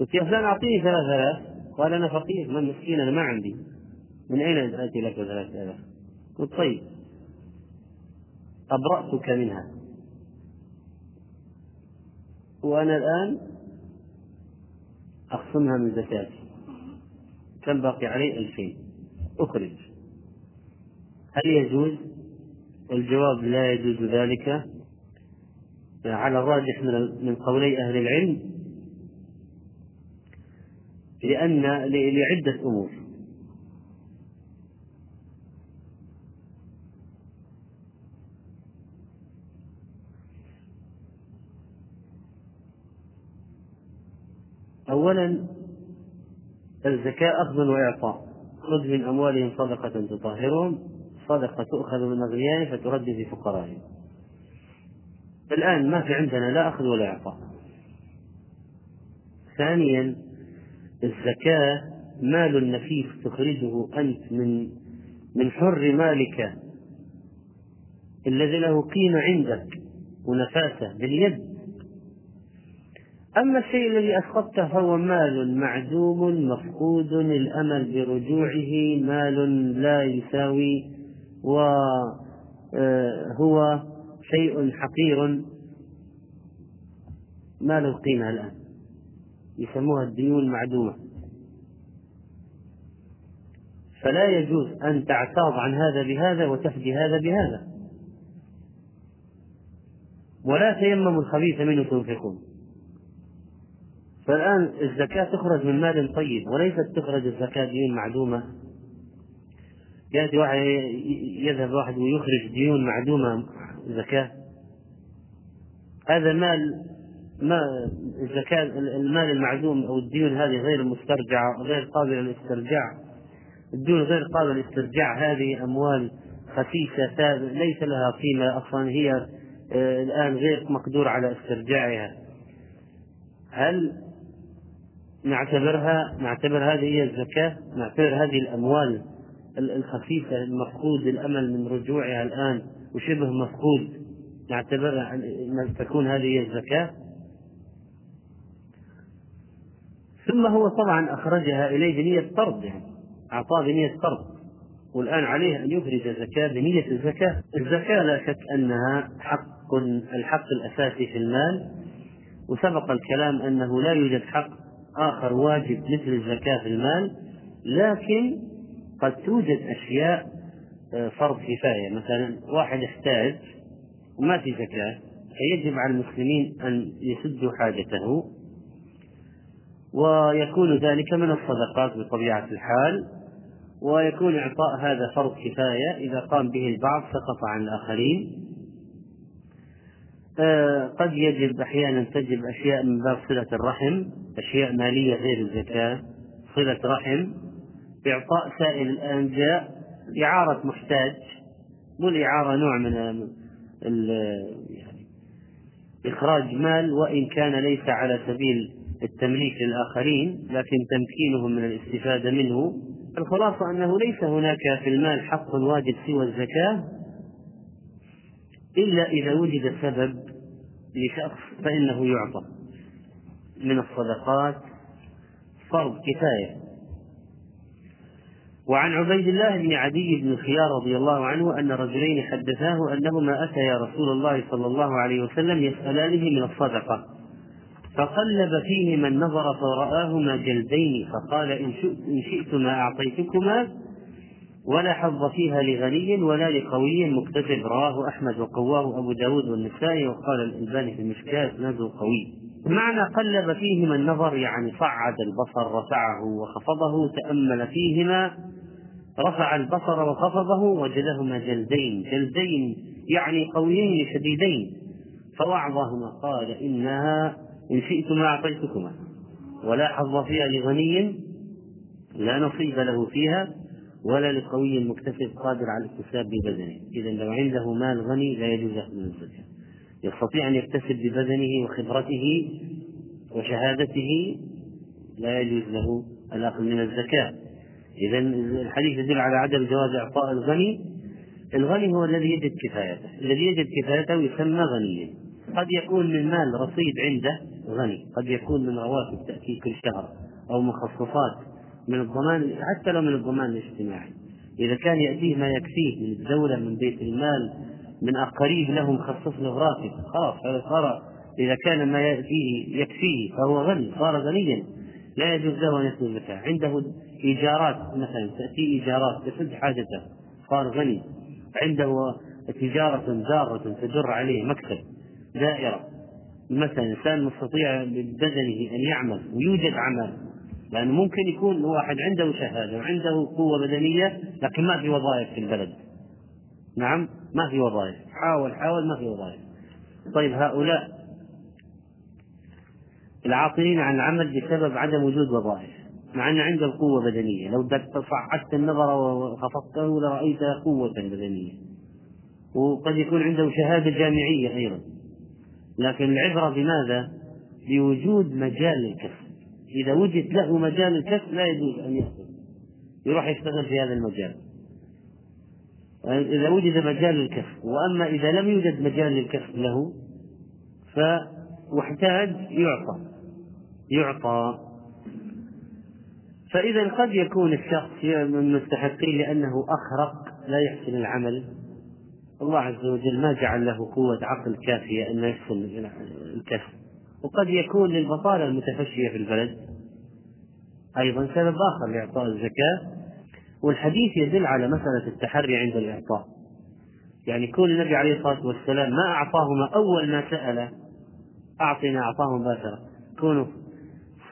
قلت يا فلان أعطيني ثلاث آلاف. قال أنا فقير من مسكين أنا ما عندي. من أين آتي لك ثلاثة آلاف؟ قلت طيب. أبرأتك منها. وأنا الآن أخصمها من زكاتي. كم باقي علي؟ ألفين. أخرج. هل يجوز؟ الجواب لا يجوز ذلك. على الراجح من من قولي أهل العلم لأن لعدة أمور. أولا الزكاة أخذ وإعطاء. خذ من أموالهم صدقة تطهرهم صدقة تؤخذ من أغنيائهم فترد في فقرائهم. الآن ما في عندنا لا أخذ ولا إعطاء. ثانيا الزكاة مال نفيس تخرجه أنت من من حر مالك الذي له قيمة عندك ونفاسة باليد. أما الشيء الذي أسقطته فهو مال معدوم مفقود الأمل برجوعه مال لا يساوي وهو آه، شيء حقير. ما له قيمة الآن؟ يسموها الديون معدومة فلا يجوز أن تعتاض عن هذا بهذا وتفدي هذا بهذا. ولا تيمموا الخبيث منه تنفقون. فالآن الزكاة تخرج من مال طيب وليست تخرج الزكاة ديون معدومة. يأتي واحد يذهب واحد ويخرج ديون معدومة زكاة. هذا المال ما الزكاة المال المعدوم أو الديون هذه غير مسترجعة غير قابلة للاسترجاع الديون غير قابلة للاسترجاع هذه أموال خسيسة ليس لها قيمة أصلا هي آه، الآن غير مقدور على استرجاعها. هل نعتبرها نعتبر هذه هي الزكاة؟ نعتبر هذه الأموال الخفيفة المفقود الأمل من رجوعها الآن وشبه مفقود نعتبرها أن تكون هذه هي الزكاة؟ ثم هو طبعا أخرجها إليه بنية طرد يعني أعطاه بنية طرد والآن عليه أن يخرج زكاة بنية الزكاة. الزكاة لا شك أنها حق الحق الأساسي في المال وسبق الكلام أنه لا يوجد حق آخر واجب مثل الزكاة في المال لكن قد توجد أشياء آه، فرض كفاية. مثلا واحد يحتاج وما في زكاة فيجب على المسلمين أن يسدوا حاجته. ويكون ذلك من الصدقات بطبيعة الحال ويكون إعطاء هذا فرض كفاية إذا قام به البعض سقط عن الآخرين. آه، قد يجب أحيانا تجب أشياء من باب صلة الرحم أشياء مالية غير الزكاة صلة رحم. إعطاء سائل الآن جاء إعارة محتاج والإعارة نوع من يعني إخراج مال وإن كان ليس على سبيل التمليك للآخرين لكن تمكينهم من الاستفادة منه. الخلاصة أنه ليس هناك في المال حق واجب سوى الزكاة إلا إذا وجد سبب لشخص فإنه يعطى. من الصدقات فرض كفاية. وعن عبيد الله بن عدي بن الخيار رضي الله عنه أن رجلين حدثاه أنهما أتيا رسول الله صلى الله عليه وسلم يسألانه من الصدقة. فقلب فيهما النظر فرآهما جلدين فقال إن, شئتما أعطيتكما ولا حظ فيها لغني ولا لقوي مكتسب. رواه أحمد وقواه أبو داود والنسائي وقال الألباني في المشكاة نزل قوي. معنى قلب فيهما النظر يعني صعد البصر رفعه وخفضه تأمل فيهما رفع البصر وخفضه وجدهما جلدين. جلدين يعني قويين شديدين فوعظهما قال إنها إن شئتما أعطيتكما. ولا حظ فيها لغني لا نصيب له فيها ولا لقوي مكتسب قادر على الاكتساب ببدنه. إذا لو عنده مال غني لا يجوز أخذ من الزكاة. يستطيع أن يكتسب ببدنه وخبرته وشهادته لا يجوز له الأخذ من الزكاة. إذا الحديث يدل على عدم جواز إعطاء الغني. الغني هو الذي يجد كفايته. الذي يجد كفايته يسمى غنيا. قد يكون من مال رصيد عنده غني قد يكون من رواتب تأتي كل شهر أو مخصصات من الضمان حتى لو من الضمان الاجتماعي. إذا كان يأتيه ما يكفيه من الدولة من بيت المال من قريب له مخصص له راتب خلاص هذا صار. إذا كان ما يأتيه يكفيه فهو غني صار غنيا. لا يجوز له أن يأخذ الزكاة عنده إيجارات مثلا تأتي إيجارات تسد حاجته صار غني. عنده تجارة زارة تدر عليه مكسب دائرة. مثلا إنسان مستطيع ببدنه أن يعمل ويوجد عمل لأنه ممكن يكون واحد عنده شهادة وعنده قوة بدنية لكن ما في وظائف في البلد. نعم ما في وظائف. حاول حاول ما في وظائف. طيب هؤلاء العاطلين عن العمل بسبب عدم وجود وظائف مع أن عنده قوة بدنية. لو صعدت النظر وخفضته لرأيت قوة بدنية. وقد يكون عنده شهادة جامعية أيضا. لكن العبرة بماذا؟ بوجود مجال للكسب. إذا وجد له مجال الكسب لا يجوز أن يأخذ يروح يشتغل في هذا المجال. إذا وجد مجال للكسب وأما إذا لم يوجد مجال للكسب له ف واحتاج يعطى. يعطى. فإذا قد يكون الشخص من المستحقين لأنه أخرق لا يحسن العمل. الله عز وجل ما جعل له قوة عقل كافية أن يحسن الكسب وقد يكون للبطالة المتفشية في البلد أيضا سبب آخر لإعطاء الزكاة والحديث يدل على مسألة التحري عند الإعطاء. يعني كون النبي عليه الصلاة والسلام ما أعطاهما أول ما سأل أعطنا أعطاه مباشرة كونه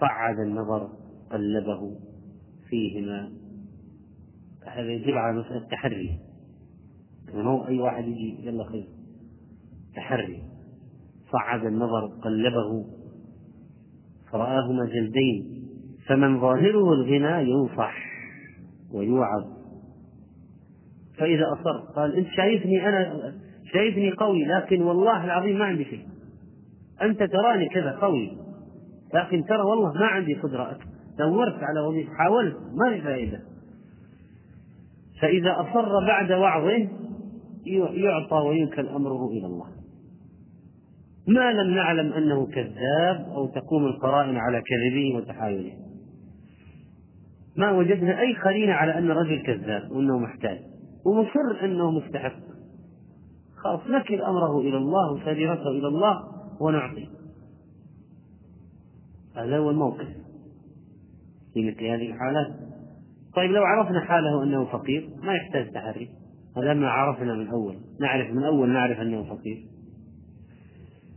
صعد النظر قلبه فيهما. هذا يدل على مسألة التحري. يعني هو أي واحد يجي يلا خير. تحري. صعد النظر قلبه. فرآهما جلدين. فمن ظاهره الغنى ينصح ويوعظ. فإذا أصر قال أنت شايفني أنا شايفني قوي لكن والله العظيم ما عندي شيء. أنت تراني كذا قوي لكن ترى والله ما عندي قدرة. دورت على وظيفة حاولت ما في فائدة. فإذا أصر بعد وعظه يعطى وينكل أمره إلى الله. ما لم نعلم أنه كذاب أو تقوم القرائن على كذبه وتحايله. ما وجدنا أي قرينة على أن الرجل كذاب وأنه محتاج ومصر أنه مستحق. خلاص نكل أمره إلى الله وسريرته إلى الله ونعطي هذا هو الموقف في مثل هذه الحالات. طيب لو عرفنا حاله أنه فقير ما يحتاج تحري هذا ما عرفنا من أول نعرف من أول نعرف أنه فقير.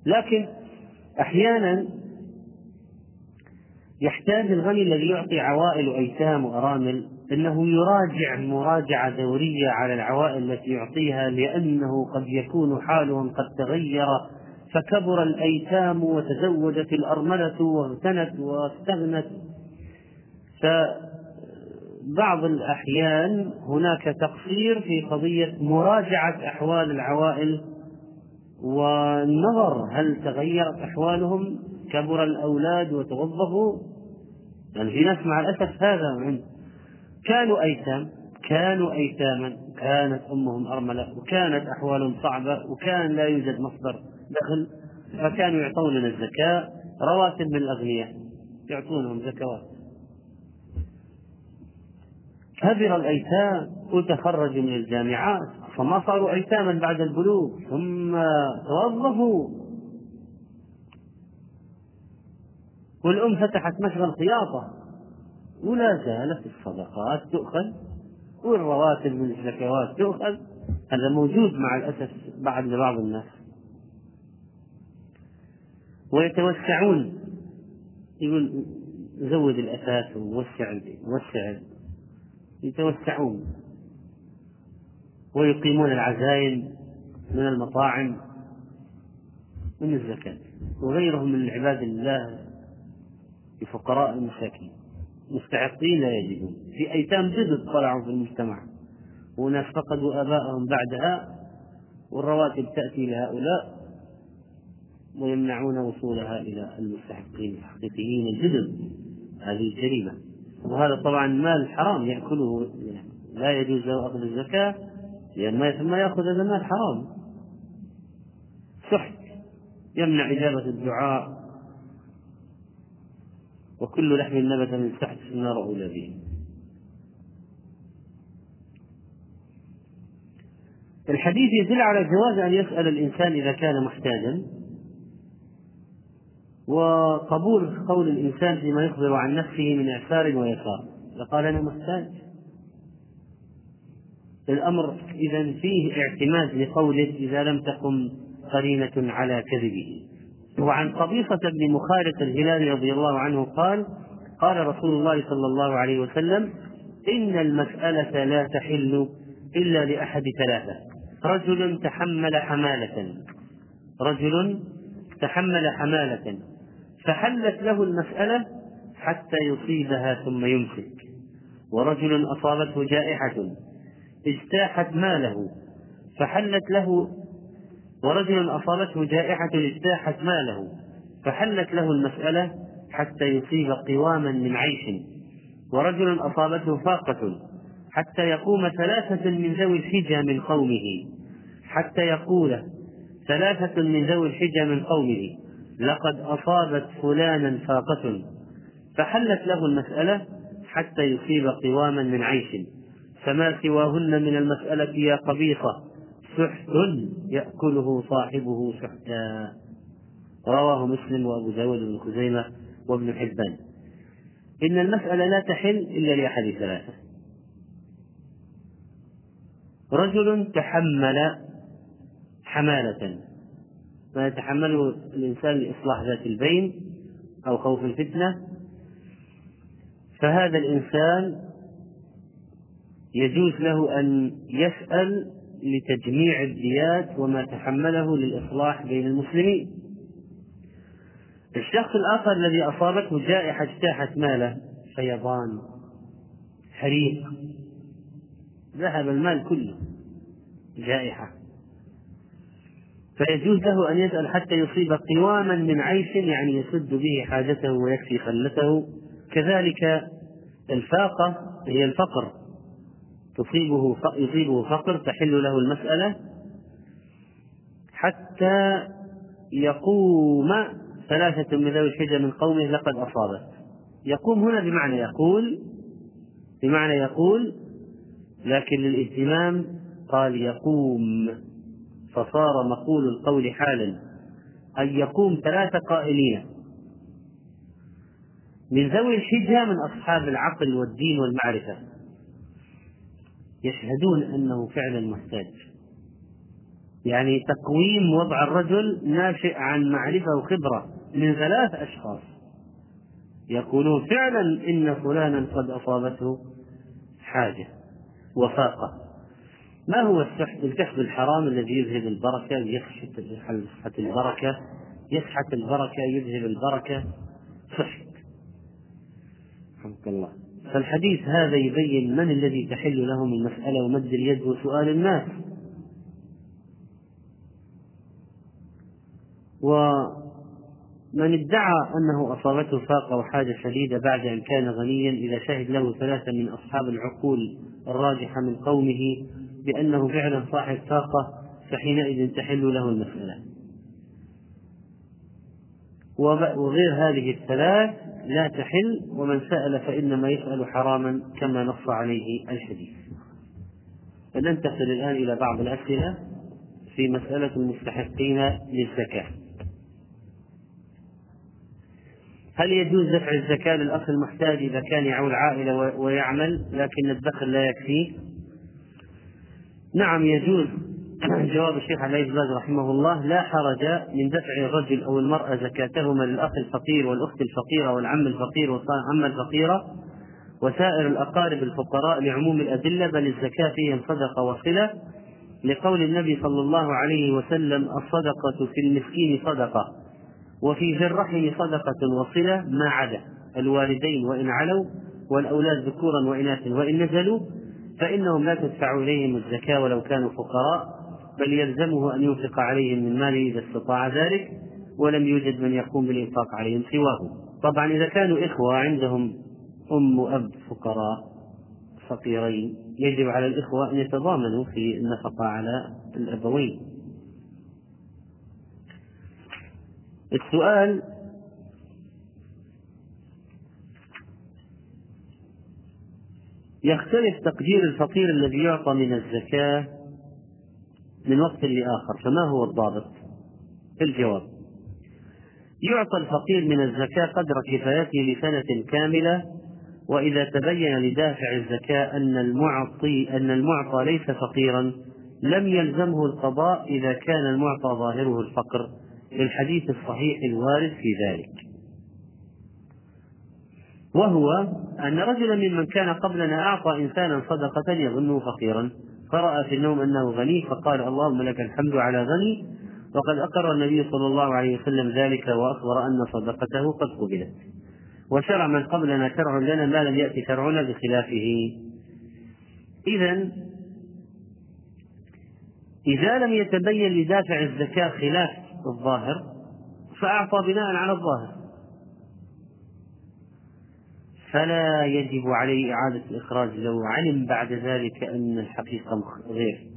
لكن أحيانا يحتاج الغني الذي يعطي عوائل وأيتام وأرامل أنه يراجع مراجعة دورية على العوائل التي يعطيها لأنه قد يكون حالهم قد تغير فكبر الأيتام وتزوجت الأرملة واغتنت واستغنت. فبعض الأحيان هناك تقصير في قضية مراجعة أحوال العوائل والنظر هل تغيرت أحوالهم كبر الأولاد وتوظفوا يعني في ناس مع الأسف هذا كانوا أيتام كانوا أيتاما كانت أمهم أرملة وكانت أحوالهم صعبة وكان لا يوجد مصدر دخل فكانوا يعطوننا الزكاة رواتب من الأغنياء يعطونهم زكوات. كبر الأيتام وتخرجوا من الجامعات فما صاروا أيتاما بعد البلوغ ثم توظفوا. والأم فتحت مشغل خياطة ولا زالت الصدقات تؤخذ والرواتب من الزكوات تؤخذ هذا موجود مع الأسف بعد لبعض الناس. ويتوسعون يقول زود الأثاث ووسع وسع يتوسعون ويقيمون العزائم من المطاعم من الزكاة وغيرهم من عباد الله الفقراء المساكين مستحقين لا يجدون في أيتام جدد طلعوا في المجتمع وناس فقدوا آباءهم بعدها والرواتب تأتي لهؤلاء ويمنعون وصولها إلى المستحقين الحقيقيين الجدد. هذه جريمة. وهذا طبعا مال حرام يأكله لا يجوز له أخذ الزكاة لأن ما يأخذ هذا المال حرام. سحت يمنع إجابة الدعاء وكل لحم نبت من سحت النار أولى به. الحديث يدل على جواز أن يسأل الإنسان إذا كان محتاجا. وقبول قول الإنسان فيما يخبر عن نفسه من إعسار ويسار. فقال أنا محتاج. الأمر إذا فيه اعتماد لقوله إذا لم تقم قرينة على كذبه. وعن قبيصة بن مخارق الهلالي رضي الله عنه قال قال رسول الله صلى الله عليه وسلم إن المسألة لا تحل إلا لأحد ثلاثة. رجل تحمل حمالة. رجل تحمل حمالة. فحلت له المسألة حتى يصيبها ثم يمسك ورجل أصابته جائحة اجتاحت ماله فحلت له ورجل أصابته جائحة اجتاحت ماله فحلت له المسألة حتى يصيب قواما من عيش. ورجل أصابته فاقة حتى يقوم ثلاثة من ذوي الحجة من قومه حتى يقول ثلاثة من ذوي الحجة من قومه. لقد أصابت فلانا فاقة فحلت له المسألة حتى يصيب قواما من عيش. فما سواهن من المسألة يا قبيصة سحت يأكله صاحبه سحتا. رواه مسلم وأبو داود بن خزيمة وابن حبان. إن المسألة لا تحل إلا لأحد ثلاثة رجل تحمل حمالة. ما يتحمله الإنسان لإصلاح ذات البين أو خوف الفتنة فهذا الإنسان يجوز له أن يسأل لتجميع الديات وما تحمله للإصلاح بين المسلمين. الشخص الآخر الذي أصابته جائحة اجتاحت ماله فيضان حريق ذهب المال كله جائحة. فيجوز له أن يسأل حتى يصيب قواما من عيش يعني يسد به حاجته ويكفي خلته. كذلك الفاقة هي الفقر. تصيبه يصيبه فقر تحل له المسألة حتى يقوم ثلاثة من ذوي الحجة من قومه لقد أصابت يقوم هنا بمعنى يقول بمعنى يقول لكن للاهتمام قال يقوم. فصار مقول القول حالا. أن يقوم ثلاثة قائلين. من ذوي الحجة من أصحاب العقل والدين والمعرفة. يشهدون أنه فعلا محتاج. يعني تقويم وضع الرجل ناشئ عن معرفة وخبرة من ثلاث أشخاص. يقولون فعلا إن فلانا قد أصابته حاجة وفاقة. ما هو السحت الكحف الحرام الذي يذهب البركة يسحت البركة؟ يسحت البركة يذهب البركة. سحت. رحمك الله. فالحديث هذا يبين من الذي تحل لهم المسألة ومد اليد وسؤال الناس. ومن ادعى أنه أصابته فاقة وحاجة شديدة بعد أن كان غنيا إذا شهد له ثلاثة من أصحاب العقول الراجحة من قومه بأنه فعلا صاحب طاقة فحينئذ تحل له المسألة. وغير هذه الثلاث لا تحل ومن سأل فإنما يسأل حراما كما نص عليه الحديث. فننتقل الآن إلى بعض الأسئلة في مسألة المستحقين للزكاة. هل يجوز دفع الزكاة للأخ المحتاج إذا كان يعول عائلة ويعمل لكن الدخل لا يكفيه؟ نعم يجوز. جواب الشيخ عبد العزيز باز رحمه الله لا حرج من دفع الرجل أو المرأة زكاتهما للأخ الفقير والأخت الفقيرة والعم الفقير والعمه الفقيره وسائر الأقارب الفقراء لعموم الأدلة بل الزكاة فيهم صدقة وصلة. لقول النبي صلى الله عليه وسلم الصدقة في المسكين صدقة وفي ذي الرحم صدقة وصلة ما عدا الوالدين وإن علوا والأولاد ذكورا وإناثا وإن نزلوا. فإنهم لا تدفع إليهم الزكاة ولو كانوا فقراء بل يلزمه أن ينفق عليهم من ماله إذا استطاع ذلك ولم يوجد من يقوم بالإنفاق عليهم سواه طبعا إذا كانوا إخوة عندهم أم وأب فقراء فقيرين يجب على الإخوة أن يتضامنوا في النفقة على الأبوين. السؤال يختلف تقدير الفقير الذي يعطى من الزكاة من وقت لآخر فما هو الضابط؟ الجواب يعطى الفقير من الزكاة قدر كفايته لسنة كاملة وإذا تبين لدافع الزكاة أن المعطي أن المعطى ليس فقيرا لم يلزمه القضاء إذا كان المعطى ظاهره الفقر للحديث الصحيح الوارد في ذلك وهو أن رجلا ممن كان قبلنا أعطى إنسانا صدقة يظنه فقيرا. فرأى في النوم أنه غني فقال اللهم لك الحمد على غني وقد أقر النبي صلى الله عليه وسلم ذلك وأخبر أن صدقته قد قبلت. وشرع من قبلنا شرع لنا ما لم يأتي شرعنا بخلافه. إذا إذا لم يتبين لدافع الزكاة خلاف الظاهر فأعطى بناء على الظاهر. فلا يجب عليه إعادة الإخراج لو علم بعد ذلك أن الحقيقة غير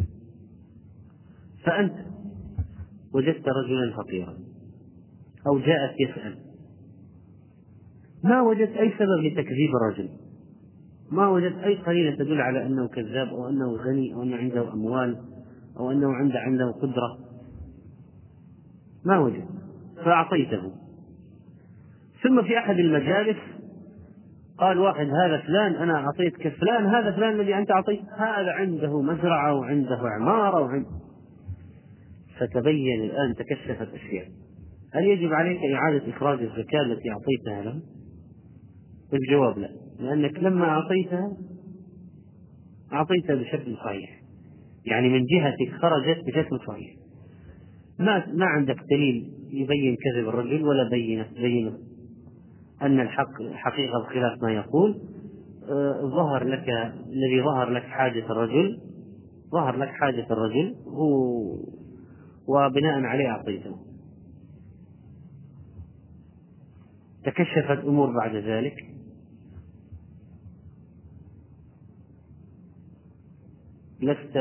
فأنت وجدت رجلا فقيرا أو جاءت يسأل. ما وجدت أي سبب لتكذيب الرجل؟ ما وجدت أي قرينة تدل على أنه كذاب أو أنه غني أو أنه عنده أموال أو أنه عنده عنده قدرة؟ ما وجدت. فأعطيته. ثم في أحد المجالس قال واحد هذا فلان أنا أعطيتك فلان هذا فلان الذي أنت أعطيت. هذا عنده مزرعة وعنده عمارة وعنده. فتبين الآن تكشفت أشياء. هل يجب عليك إعادة إخراج الزكاة التي أعطيتها له؟ الجواب لا لأنك لما أعطيتها أعطيتها بشكل صحيح. يعني من جهتك خرجت بشكل صحيح. ما ما عندك دليل يبين كذب الرجل ولا بينة بينة. أن الحق الحقيقة بخلاف ما يقول آه، ظهر لك الذي ظهر لك حاجة الرجل ظهر لك حاجة الرجل وبناء عليه أعطيته. تكشفت أمور بعد ذلك. لست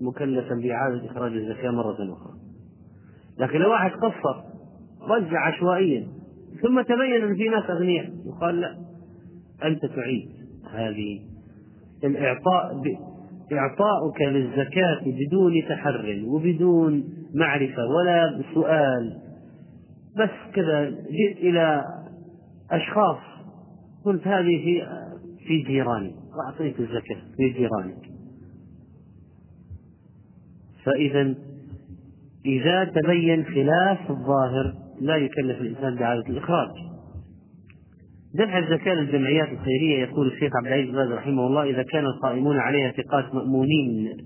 مكلفا بإعادة إخراج الزكاة مرة أخرى. لكن لو واحد قصر رجع عشوائيا. ثم تبين أن في ناس أغنياء. يقال لا أنت تعيد هذه الإعطاء إعطاؤك للزكاة بدون تحر وبدون معرفة ولا سؤال بس كذا جئت إلى أشخاص قلت هذه في في جيراني. وأعطيت الزكاة في جيرانك فإذا إذا تبين خلاف الظاهر لا يكلف الإنسان بإعادة الإخراج. دفع الزكاة للجمعيات الخيرية يقول الشيخ عبد العزيز باز رحمه الله إذا كان القائمون عليها ثقات مأمونين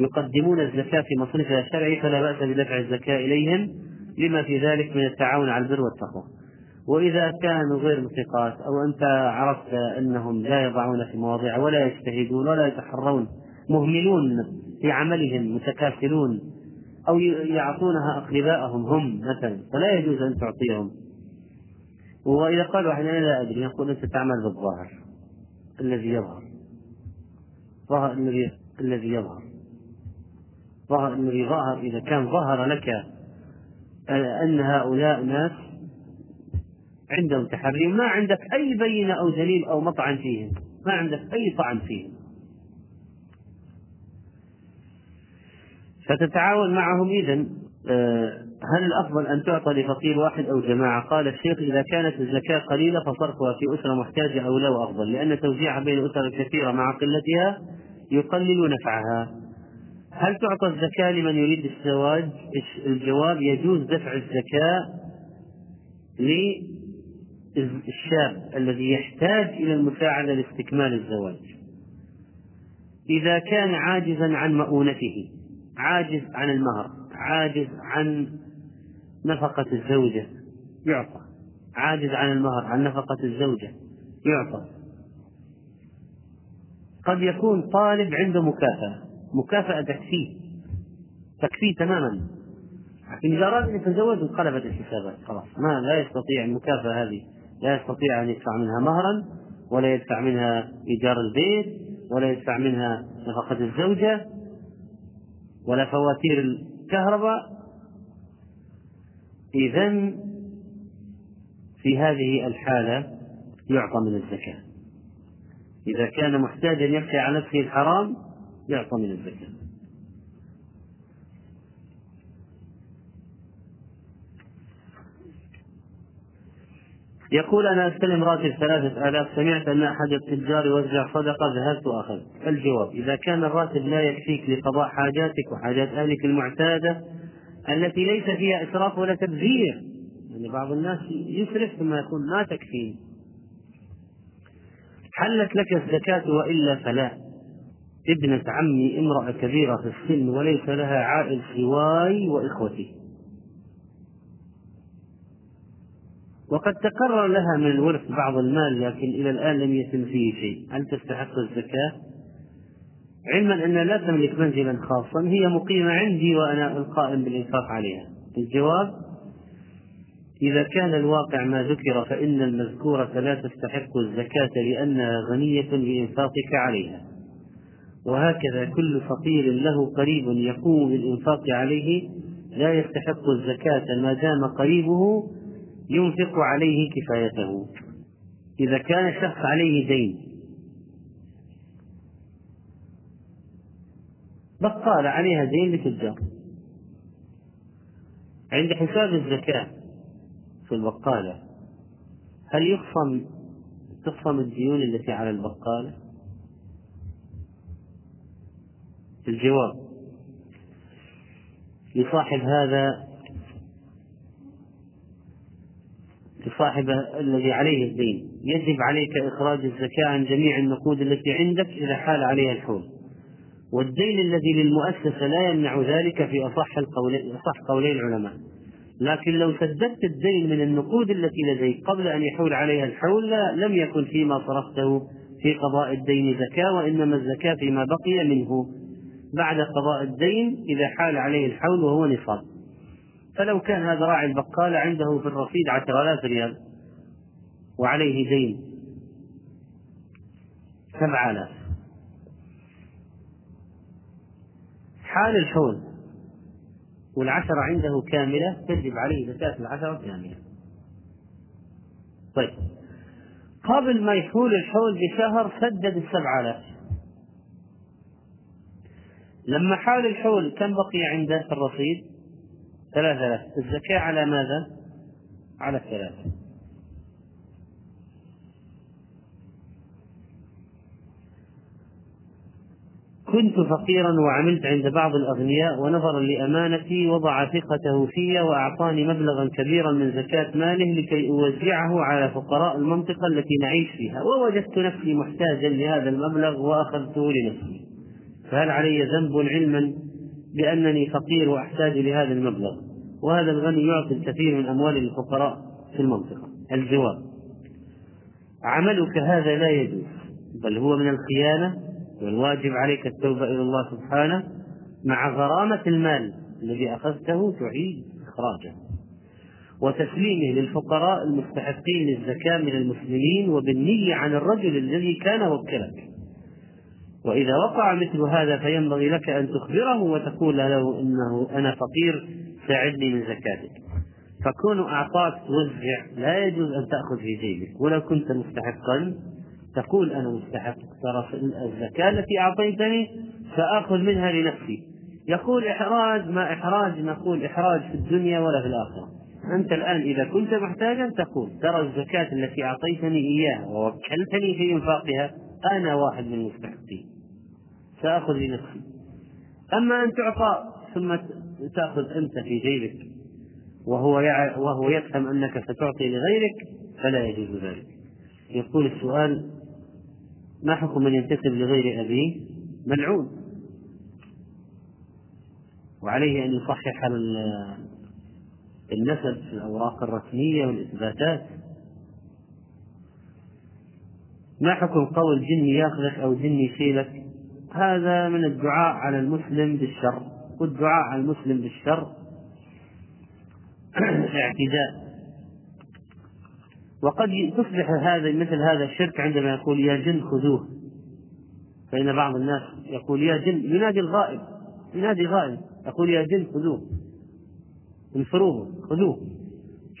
يقدمون الزكاة في مصرفها الشرعي فلا بأس بدفع الزكاة إليهم لما في ذلك من التعاون على البر والتقوى. وإذا كانوا غير ثقات أو أنت عرفت أنهم لا يضعون في مواضيع ولا يجتهدون ولا يتحرون مهملون في عملهم متكاسلون أو يعطونها أقرباءهم هم مثلا. فلا يجوز أن تعطيهم. وإذا قال واحد أنا لا أدري يقول أنت تعمل بالظاهر الذي يظهر. ظهر الذي الذي يظهر. ظهر الذي ظهر إذا كان ظهر لك أن هؤلاء ناس عندهم تحريم ما عندك أي بينة أو دليل أو مطعن فيهم. ما عندك أي طعن فيهم. فتتعاون معهم إذا آه، هل الأفضل أن تعطى لفقير واحد أو جماعة؟ قال الشيخ إذا كانت الزكاة قليلة فصرفها في أسرة محتاجة أو لا أفضل لأن توزيعها بين الأسر الكثيرة مع قلتها يقلل نفعها. هل تعطى الزكاة لمن يريد الزواج؟ الجواب يجوز دفع الزكاة للشاب الذي يحتاج إلى المساعدة لاستكمال الزواج. إذا كان عاجزا عن مؤونته عاجز عن المهر عاجز عن نفقة الزوجة. يعطى. عاجز عن المهر عن نفقة الزوجة. يعطى. قد يكون طالب عنده مكافأة. مكافأة تكفيه. تكفيه تماما. لكن إذا أراد أن يتزوج انقلبت الحسابات. خلاص ما لا يستطيع المكافأة هذه. لا يستطيع أن يدفع منها مهرا ولا يدفع منها إيجار البيت ولا يدفع منها نفقة الزوجة. ولا فواتير الكهرباء. إذا في هذه الحالة يعطى من الزكاة. إذا كان محتاجا يخشى على نفسه الحرام يعطى من الزكاة. يقول أنا أستلم راتب ثلاثة آلاف سمعت أن أحد التجار يوزع صدقة ذهبت وأخذت الجواب إذا كان الراتب لا يكفيك لقضاء حاجاتك وحاجات أهلك المعتادة التي ليس فيها إسراف ولا تبذير. يعني بعض الناس يسرف ثم يقول ما تكفيني حلت لك الزكاة وإلا فلا. ابنة عمي امرأة كبيرة في السن وليس لها عائل سواي وإخوتي. وقد تقرر لها من الورث بعض المال لكن إلى الآن لم يتم فيه شيء. هل تستحق الزكاة؟ علما أنها لا تملك منزلا خاصا هي مقيمة عندي وأنا القائم بالإنفاق عليها. الجواب إذا كان الواقع ما ذكر فإن المذكورة لا تستحق الزكاة لأنها غنية بإنفاقك عليها. وهكذا كل فقير له قريب يقوم بالإنفاق عليه لا يستحق الزكاة ما دام قريبه ينفق عليه كفايته. إذا كان الشخص عليه دين. بقالة عليها دين لتجار عند حساب الزكاة في البقالة هل يخصم تخصم الديون التي على البقالة؟ الجواب لصاحب هذا لصاحب الذي عليه الدين. يجب عليك إخراج الزكاة عن جميع النقود التي عندك إذا حال عليها الحول. والدين الذي للمؤسسة لا يمنع ذلك في أصح القولين أصح قولي العلماء. لكن لو سددت الدين من النقود التي لديك قبل أن يحول عليها الحول لم يكن فيما صرفته في قضاء الدين زكاة وإنما الزكاة فيما بقي منه. بعد قضاء الدين إذا حال عليه الحول وهو نصاب. فلو كان هذا راعي البقالة عنده في الرصيد عشر آلاف ريال وعليه دين سبع آلاف. حال الحول والعشرة عنده كاملة تجب عليه زكاة العشرة كاملة. طيب. قبل ما يحول الحول بشهر سدد السبع آلاف. لما حال الحول كم بقي عنده في الرصيد ثلاثة. الزكاة على ماذا؟ على الثلاثة. كنت فقيرا وعملت عند بعض الأغنياء ونظرا لأمانتي وضع ثقته في وأعطاني مبلغا كبيرا من زكاة ماله لكي أوزعه على فقراء المنطقة التي نعيش فيها. ووجدت نفسي محتاجا لهذا المبلغ وأخذته لنفسي. فهل علي ذنب علما؟ بأنني فقير وأحتاج لهذا المبلغ. وهذا الغني يعطي الكثير من أموال الفقراء في المنطقة. الجواب عملك هذا لا يجوز بل هو من الخيانة والواجب عليك التوبة إلى الله سبحانه مع غرامة المال الذي أخذته تعيد إخراجه. وتسليمه للفقراء المستحقين للزكاة من المسلمين وبالنية عن الرجل الذي كان وكلك. وإذا وقع مثل هذا فينبغي لك أن تخبره وتقول له إنه أنا فقير ساعدني من زكاتك. فكون أعطاك توزع لا يجوز أن تأخذ في جيبك. ولو كنت مستحقا تقول أنا مستحق. ترى الزكاة التي أعطيتني سآخذ منها لنفسي. يقول إحراج ما إحراج نقول إحراج في الدنيا ولا في الآخرة. أنت الآن إذا كنت محتاجا تقول ترى الزكاة التي أعطيتني إياها ووكلتني في إنفاقها أنا واحد من المستحقين. سآخذ لنفسي أما أن تعطى ثم تأخذ أنت في جيبك وهو وهو يفهم أنك ستعطي لغيرك فلا يجوز ذلك. يقول السؤال ما حكم من ينتسب لغير أبيه؟ ملعون. وعليه أن يصحح النسب في الأوراق الرسمية والإثباتات. ما حكم قول جني ياخذك أو جني يشيلك؟ هذا من الدعاء على المسلم بالشر والدعاء على المسلم بالشر اعتداء. وقد تصبح هذا مثل هذا الشرك عندما يقول يا جن خذوه. فإن بعض الناس يقول يا جن ينادي الغائب ينادي غائب يقول يا جن خذوه. انفروه خذوه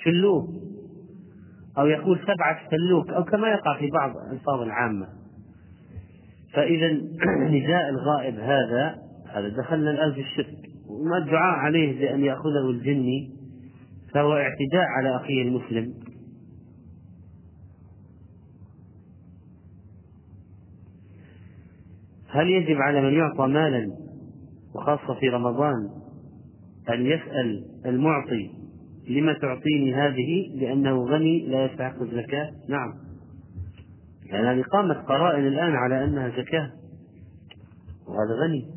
شلوه. أو يقول سبعة سلوك أو كما يقع في بعض الألفاظ العامة. فإذا نداء الغائب هذا هذا دخلنا الآن في الشرك. وما الدعاء عليه بأن يأخذه الجني فهو اعتداء على أخيه المسلم. هل يجب على من يعطى مالا وخاصة في رمضان أن يسأل المعطي لما تعطيني هذه؟ لأنه غني لا يستحق الزكاة. نعم. لأن هذه قامت قرائن الآن على أنها زكاة. وهذا غني.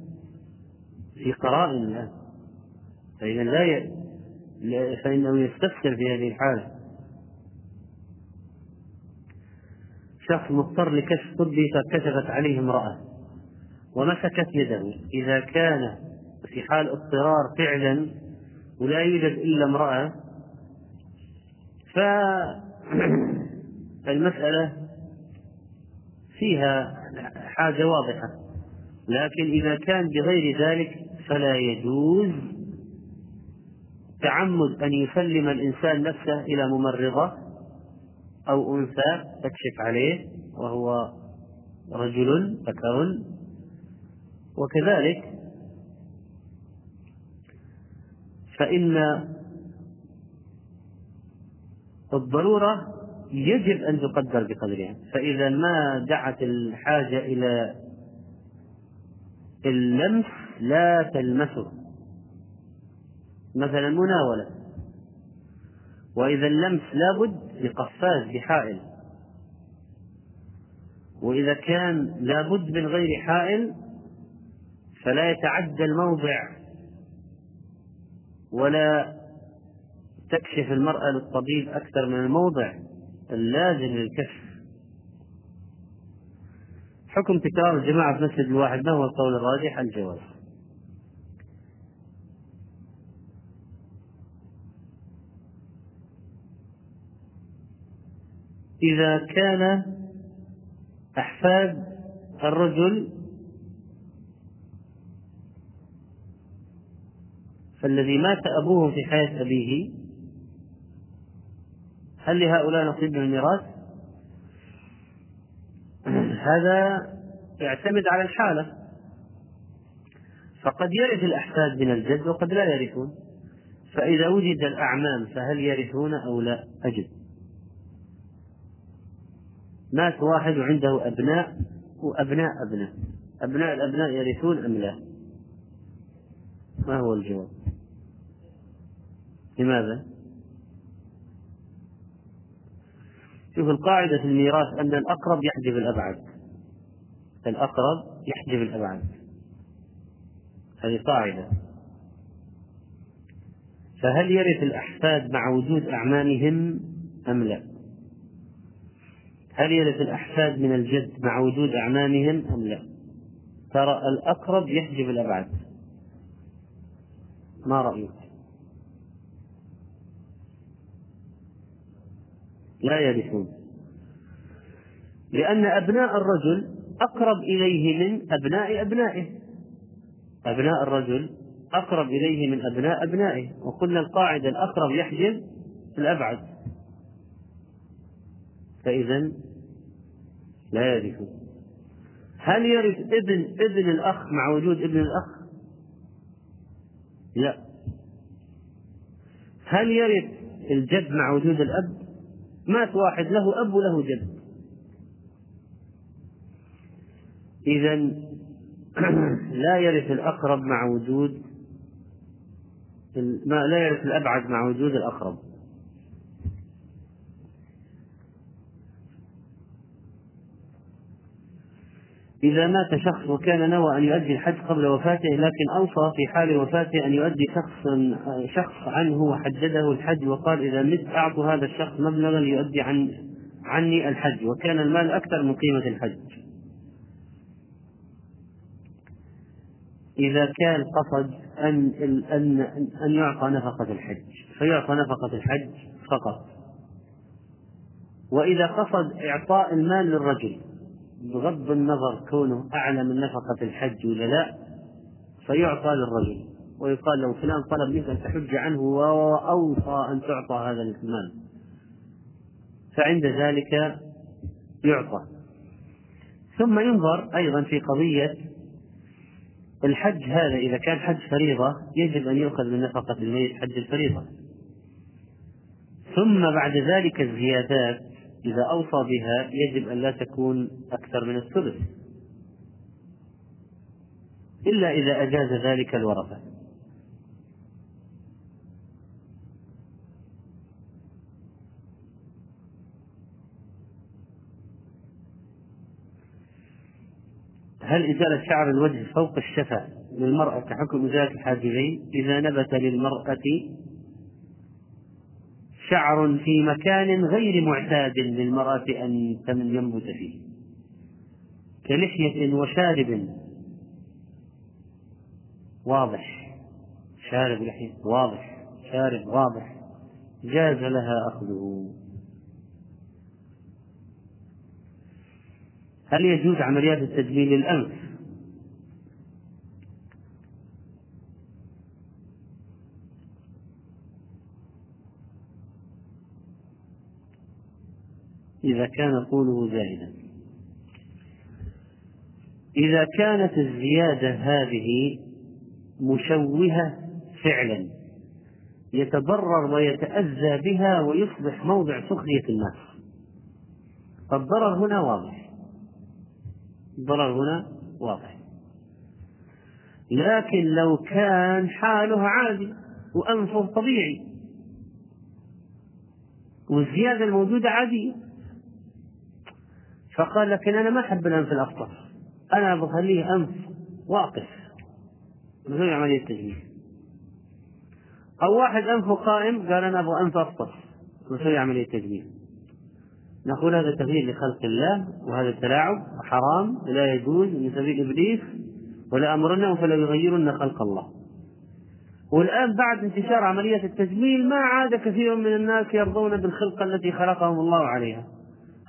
في قرائن الآن. فإذا لا ي... فإنه يستفسر في هذه الحالة. شخص مضطر لكشف طبي فكشفت عليه امرأة ومسكت يده. إذا كان في حال اضطرار فعلا ولا يوجد إلا امرأة فالمسألة فيها حاجة واضحة. لكن إذا كان بغير ذلك فلا يجوز تعمد أن يسلم الإنسان نفسه إلى ممرضة أو أنثى تكشف عليه وهو رجل ذكر. وكذلك فإن الضرورة يجب أن تقدر بقدرها. فإذا ما دعت الحاجة إلى اللمس لا تلمسه مثلا مناولة. وإذا اللمس لابد بقفاز بحائل وإذا كان لابد من غير حائل فلا يتعدى الموضع ولا تكشف المرأة للطبيب أكثر من الموضع. اللازم للكشف. حكم تكرار الجماعة في مسجد الواحد ما هو القول الراجح؟ الجواز إذا كان أحفاد الرجل فالذي مات أبوه في حياة أبيه هل لهؤلاء نصيب من الميراث؟ هذا يعتمد على الحالة فقد يرث الأحفاد من الجد وقد لا يرثون فإذا وجد الأعمام فهل يرثون أو لا؟ أجب مات واحد وعنده أبناء وأبناء أبناء أبناء الأبناء يرثون أم لا؟ ما هو الجواب؟ لماذا؟ شوف القاعدة في الميراث أن الأقرب يحجب الأبعد الأقرب يحجب الأبعد هذه قاعدة فهل يرث الأحفاد مع وجود أعمامهم أم لا؟ هل يرث الأحفاد من الجد مع وجود أعمامهم أم لا؟ ترى الأقرب يحجب الأبعد ما رأيك؟ لا يرثون. لأن أبناء الرجل أقرب إليه من أبناء أبنائه. أبناء الرجل أقرب إليه من أبناء أبنائه. وقلنا القاعدة الأقرب يحجب الأبعد. فإذا لا يرثون. هل يرث ابن ابن الأخ مع وجود ابن الأخ؟ لا. هل يرث الجد مع وجود الأب؟ مات واحد له أب وله جد. إذا لا يرث الأقرب مع وجود ما لا يرث الأبعد مع وجود الأقرب. إذا مات شخص وكان نوى أن يؤدي الحج قبل وفاته لكن أوصى في حال وفاته أن يؤدي شخص شخص عنه وحدده الحج وقال إذا مت أعطوا هذا الشخص مبلغا ليؤدي عن عني الحج وكان المال أكثر من قيمة الحج. إذا كان قصد أن أن أن يعطى نفقة الحج فيعطى نفقة الحج فقط. وإذا قصد إعطاء المال للرجل بغض النظر كونه أعلى من نفقة الحج ولا لا فيعطى للرجل ويقال لو فلان طلب منك أن تحج عنه وأوصى أن تعطى هذا المال فعند ذلك يعطى. ثم ينظر أيضا في قضية الحج هذا إذا كان حج فريضة يجب أن يؤخذ من نفقة الميت حج الفريضة. ثم بعد ذلك الزيادات إذا أوصى بها يجب أن لا تكون أكثر من الثلث. إلا إذا أجاز ذلك الورثة. هل إزالة شعر الوجه فوق الشفة للمرأة كحكم إزالة الحاجبين؟ إذا نبت للمرأة شعر في مكان غير معتاد للمرأة أن ينبت فيه. كلحية وشارب. واضح. شارب لحية. واضح. شارب واضح. جاز لها أخذه. هل يجوز عمليات التجميل للأنف؟ إذا كان طوله زائدا. إذا كانت الزيادة هذه مشوهة فعلا يتضرر ويتأذى بها ويصبح موضع سخرية الناس. فالضرر هنا واضح. الضرر هنا واضح. لكن لو كان حاله عادي وأنفه طبيعي والزيادة الموجودة عادية فقال لكن أنا ما أحب الأنف الأفطر أنا بخليه أنف واقف. بدون عملية تجميل أو واحد أنفه قائم قال أنا أبغى أنف أفطر نسوي عملية تجميل نقول هذا تغيير لخلق الله وهذا تلاعب حرام لا يجوز من سبيل إبليس ولا أمرنهم فلا يغيرن خلق الله. والآن بعد انتشار عملية التجميل ما عاد كثير من الناس يرضون بالخلقة التي خلقهم الله عليها.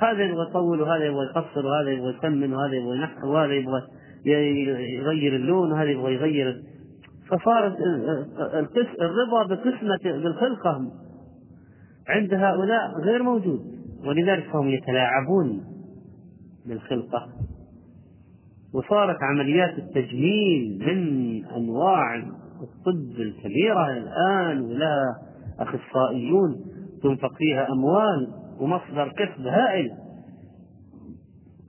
هذا يبغى يطول وهذا يبغى يقصر وهذا يبغى يسمن وهذا يبغى ينحر وهذا يبغى يغير اللون وهذا يبغى يغير. فصارت الرضا بقسمة بالخلقة عند هؤلاء غير موجود. ولذلك فهم يتلاعبون بالخلقة. وصارت عمليات التجميل من أنواع الطب الكبيرة الآن ولها أخصائيون تنفق فيها أموال. ومصدر كسب هائل.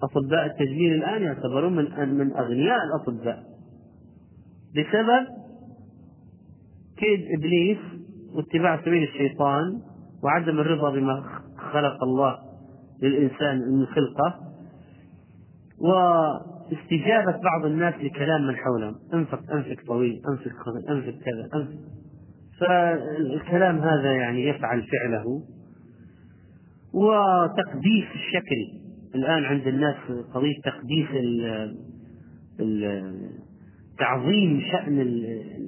أطباء التجميل الآن يعتبرون من من أغنياء الأطباء. بسبب كيد إبليس واتباع سبيل الشيطان وعدم الرضا بما خلق الله للإنسان من خلقه واستجابة بعض الناس لكلام من حولهم. انفق أنفك طويل أنفك أنفك كذا أنفك فالكلام هذا يعني يفعل فعله. وتقديس الشكل. الآن عند الناس قضية تقديس تعظيم شأن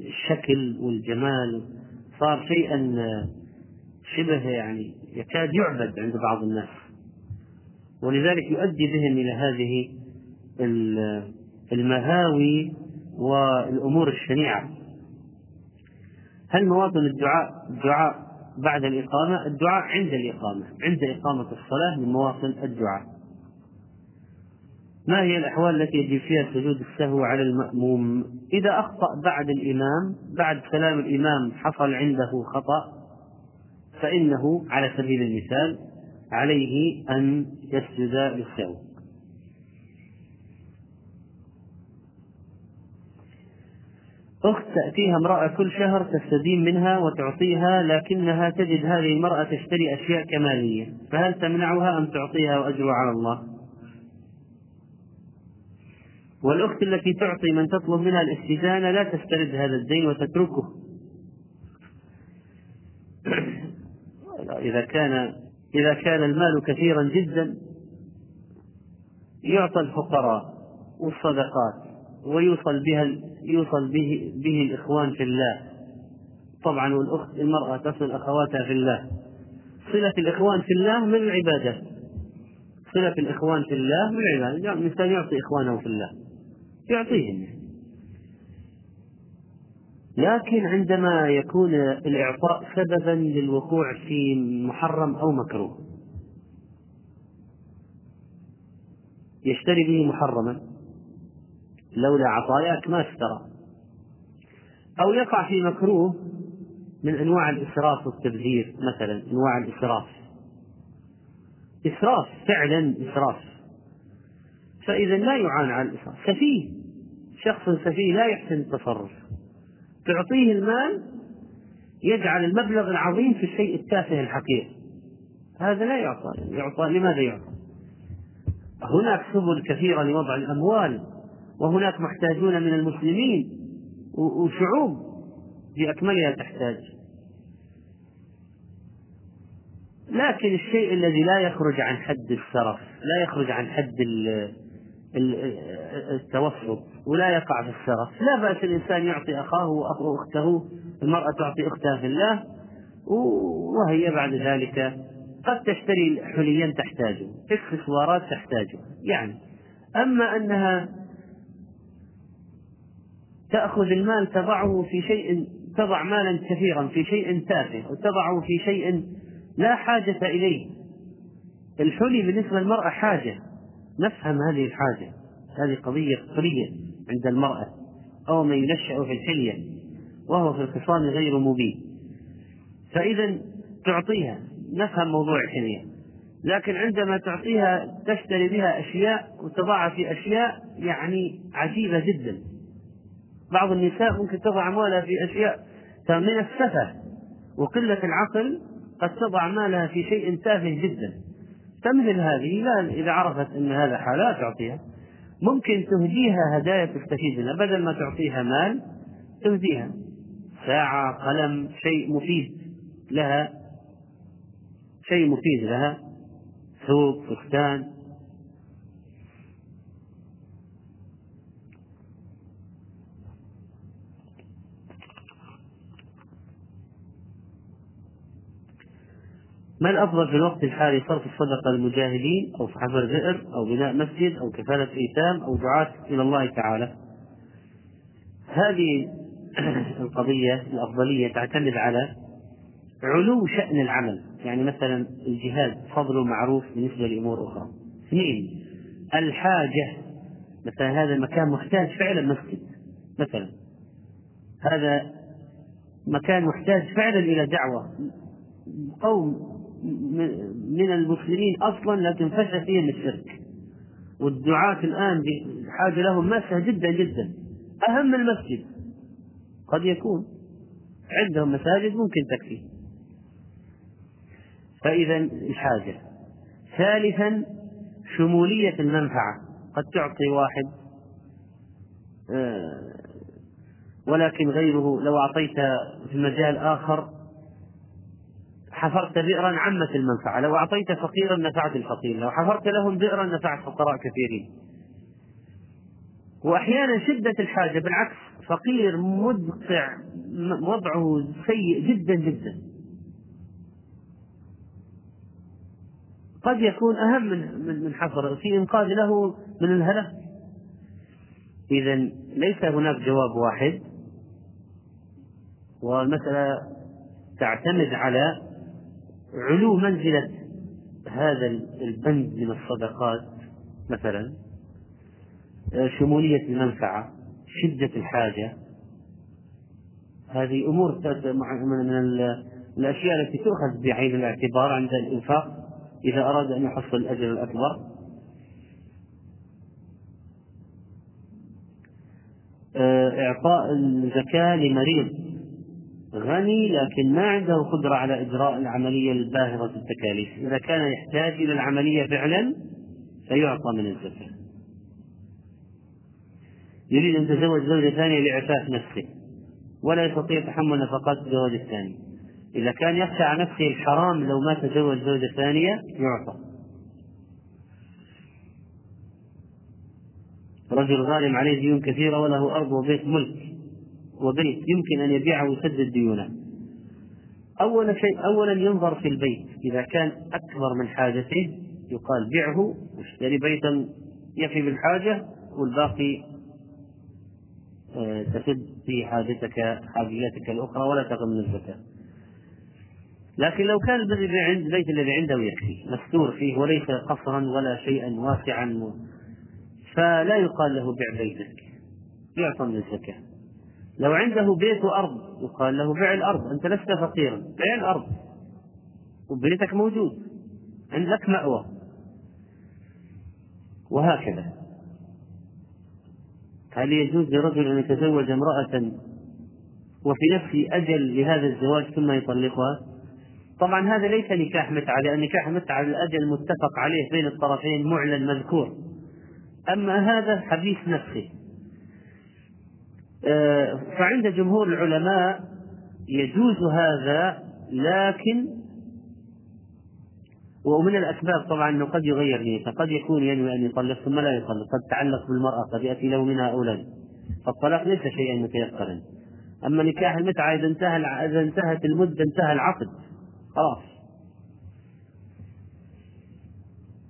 الشكل والجمال صار شيئا شبه يعني يكاد يعبد عند بعض الناس. ولذلك يؤدي بهم إلى هذه المهاوي والأمور الشنيعة. هل مواطن الدعاء الدعاء بعد الإقامة الدعاء عند الإقامة عند إقامة الصلاة من مواطن الدعاء. ما هي الأحوال التي يجب فيها سجود السهو على المأموم؟ إذا أخطأ بعد الإمام بعد كلام الإمام حصل عنده خطأ فإنه على سبيل المثال عليه أن يسجد للسهو. أخت تأتيها امرأة كل شهر تستدين منها وتعطيها لكنها تجد هذه المرأة تشتري أشياء كمالية فهل تمنعها أم تعطيها وأجر على الله؟ والأخت التي تعطي من تطلب منها الاستدانة لا تسترد هذا الدين وتتركه. إذا كان إذا كان المال كثيرا جدا يعطى الفقراء والصدقات. ويوصل بها يوصل به به الإخوان في الله. طبعا والأخت المرأة تصل أخواتها في الله. صلة الإخوان في الله من العبادة. صلة الإخوان في الله من العبادة. يعني الإنسان يعطي إخوانه في الله. يعطيهم. لكن عندما يكون الإعطاء سببا للوقوع في محرم أو مكروه يشتري به محرما. لولا عطاياك ما اشترى أو يقع في مكروه من أنواع الإسراف والتبذير مثلا أنواع الإسراف. إسراف فعلا إسراف. فإذا لا يعان على الإسراف. سفيه شخص سفيه لا يحسن التصرف. تعطيه المال يجعل المبلغ العظيم في الشيء التافه الحقير. هذا لا يعطى يعطى لماذا يعطى؟ هناك سبل كثيرة لوضع الأموال. وهناك محتاجون من المسلمين وشعوب بأكملها تحتاج لكن الشيء الذي لا يخرج عن حد السرف لا يخرج عن حد التوسط ولا يقع في السرف. لا بأس الإنسان يعطي أخاه وأخته المرأة تعطي أختها في الله وهي بعد ذلك قد تشتري حليا تحتاجه اكسسوارات تحتاجه. يعني أما أنها تأخذ المال تضعه في شيء تضع مالا كثيرا في شيء تافه وتضعه في شيء لا حاجة إليه. الحلي بالنسبة للمرأة حاجة. نفهم هذه الحاجة. هذه قضية فطرية عند المرأة. أو من ينشأ في الحلية وهو في الخصام غير مبين. فإذا تعطيها. نفهم موضوع الحلية. لكن عندما تعطيها تشتري بها أشياء وتضعها في أشياء يعني عجيبة جدا. بعض النساء ممكن تضع أموالها في أشياء من السفة وقلة العقل قد تضع مالها في شيء تافه جدا. فمثل هذه لا إذا عرفت أن هذا حالات تعطيها. ممكن تهديها هدايا تستفيد منها. بدل ما تعطيها مال تهديها. ساعة قلم شيء مفيد لها. شيء مفيد لها. ثوب فستان. ما الأفضل في الوقت الحالي صرف الصدقة للمجاهدين أو في حفر بئر أو بناء مسجد أو كفالة أيتام أو دعاة إلى الله تعالى؟ هذه القضية الأفضلية تعتمد على علو شأن العمل يعني مثلا الجهاد فضل معروف بالنسبة لأمور أخرى. اثنين الحاجة مثلا هذا المكان محتاج فعلا مسجد مثلا. هذا مكان محتاج فعلا إلى دعوة قوم من المسلمين أصلا لكن فشى فيهم الشرك. والدعاة الآن بحاجة لهم ماسة جدا جدا. أهم المسجد. قد يكون. عندهم مساجد ممكن تكفي. فإذا الحاجة. ثالثا شمولية المنفعة. قد تعطي واحد آه، ولكن غيره لو أعطيت في مجال آخر حفرت بئرا عمت المنفعة. لو أعطيت فقيرا نفعت الفقير. لو حفرت لهم بئرا نفعت فقراء كثيرين. وأحيانا شدة الحاجة بالعكس فقير مدقع وضعه سيء جدا جدا. قد يكون أهم من من حفر في إنقاذ له من الهلك. إذا ليس هناك جواب واحد. والمسألة تعتمد على علو منزلة هذا البند من الصدقات مثلا آه، شمولية المنفعة شدة الحاجة. هذه أمور من الأشياء التي تؤخذ بعين الاعتبار عند الإنفاق إذا أراد أن يحصل الأجر الأكبر. آه، إعطاء الزكاة لمريض. غني لكن ما عنده قدرة على إجراء العملية الباهظة التكاليف. إذا كان يحتاج إلى العملية فعلا فيعطى من الزكاة. يريد أن يتزوج زوجة ثانية لعفاف نفسه ولا يستطيع تحمل نفقات الزواج الثاني. إذا كان يخشى على نفسه الحرام لو ما تزوج زوجة ثانية يعطى. رجل غارم عليه ديون كثيرة وله أرض وبيت ملك. وبيت يمكن أن يبيعه ويسدد ديونه أول شيء أولا ينظر في البيت. إذا كان أكبر من حاجته يقال بيعه واشتري بيتا يفي بالحاجة والباقي آه، تسد في حاجتك حاجياتك الأخرى ولا من الزكاة. لكن لو كان البيت الذي عنده يكفي مستور فيه وليس قصرا ولا شيئا واسعا فلا يقال له بيع بيتك. يعطى من الزكاة. لو عنده بيت وأرض يقال له بيع الأرض أنت لست فقيرا بيع الأرض. وبيتك موجود. عندك مأوى. وهكذا. هل يجوز لرجل أن يتزوج امرأة وفي نفس أجل لهذا الزواج ثم يطلقها؟ طبعا هذا ليس نكاح متعة لأن نكاح متعة الأجل متفق عليه بين الطرفين معلن مذكور. أما هذا حديث نفسه فعند جمهور العلماء يجوز هذا لكن ومن الأسباب طبعا أنه قد يغير نيته قد يكون ينوي أن يطلق ثم لا يطلق قد تعلق بالمرأة قد يأتي له منها أولاد فالطلاق ليس شيئا متيسرا أما نكاح المتعة إذا انتهى إذا انتهت المدة انتهى العقد. خلاص.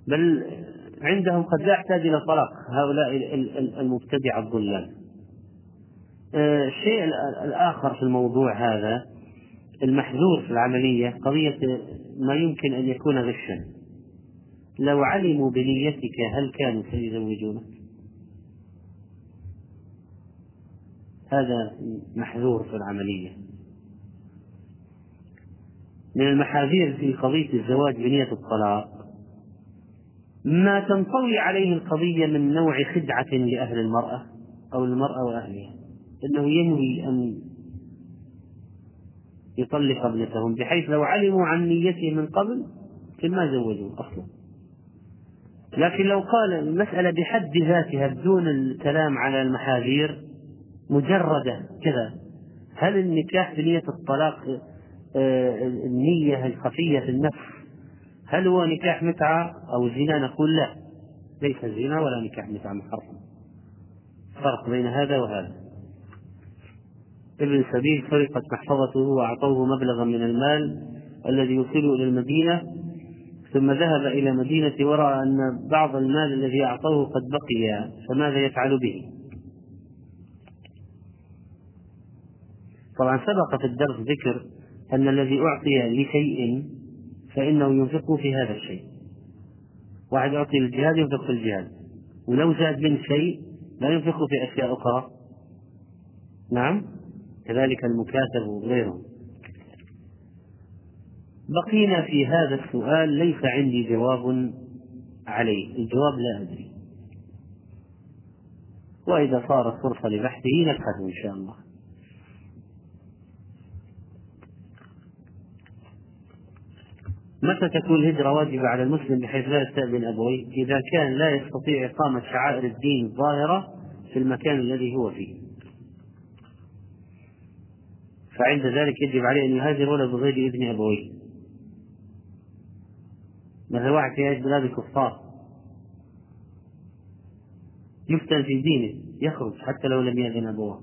بل عندهم قد لا يحتاج إلى طلاق هؤلاء المبتدعة الضلال. آه، الشيء الآخر في الموضوع هذا المحذور في العملية قضية ما يمكن أن يكون غشا. لو علموا بنيتك هل كانوا سيزوجونك؟ هذا محذور في العملية. من المحاذير في قضية الزواج بنية الطلاق ما تنطوي عليه القضية من نوع خدعة لأهل المرأة أو المرأة وأهلها. أنه ينوي أن يطلق ابنتهم بحيث لو علموا عن نيته من قبل ما زوجوه أصلا. لكن لو قال المسألة بحد ذاتها بدون الكلام على المحاذير مجردة كذا هل النكاح بنية الطلاق آه، النية الخفية في النفس هل هو نكاح متعة أو زنا؟ نقول لا ليس زنا ولا نكاح متعة محرم. فرق بين هذا وهذا. ابن سبيل سرقت محفظته وأعطوه مبلغا من المال الذي يوصله إلى المدينة ثم ذهب إلى مدينة ورأى أن بعض المال الذي أعطوه قد بقي فماذا يفعل به؟ طبعا سبق في الدرس ذكر أن الذي أعطي لشيء فإنه ينفقه في هذا الشيء. واحد أعطي للجهاد ينفق في الجهاد. ولو زاد من شيء لا ينفقه في أشياء أخرى. نعم؟ كذلك المكاتب وغيره بقينا في هذا السؤال ليس عندي جواب عليه الجواب لا أدري وإذا صارت فرصة لبحثه نبحث إن شاء الله متى تكون الهجرة واجبة على المسلم بحيث لا يستأذن أبويه؟ إذا كان لا يستطيع إقامة شعائر الدين الظاهرة في المكان الذي هو فيه. فعند ذلك يجب عليه أن يهاجر ولا بغير إذن أبويه. مثلا واحد في بلاد الكفار يفتن في دينه يخرج حتى لو لم يأذن أبوه.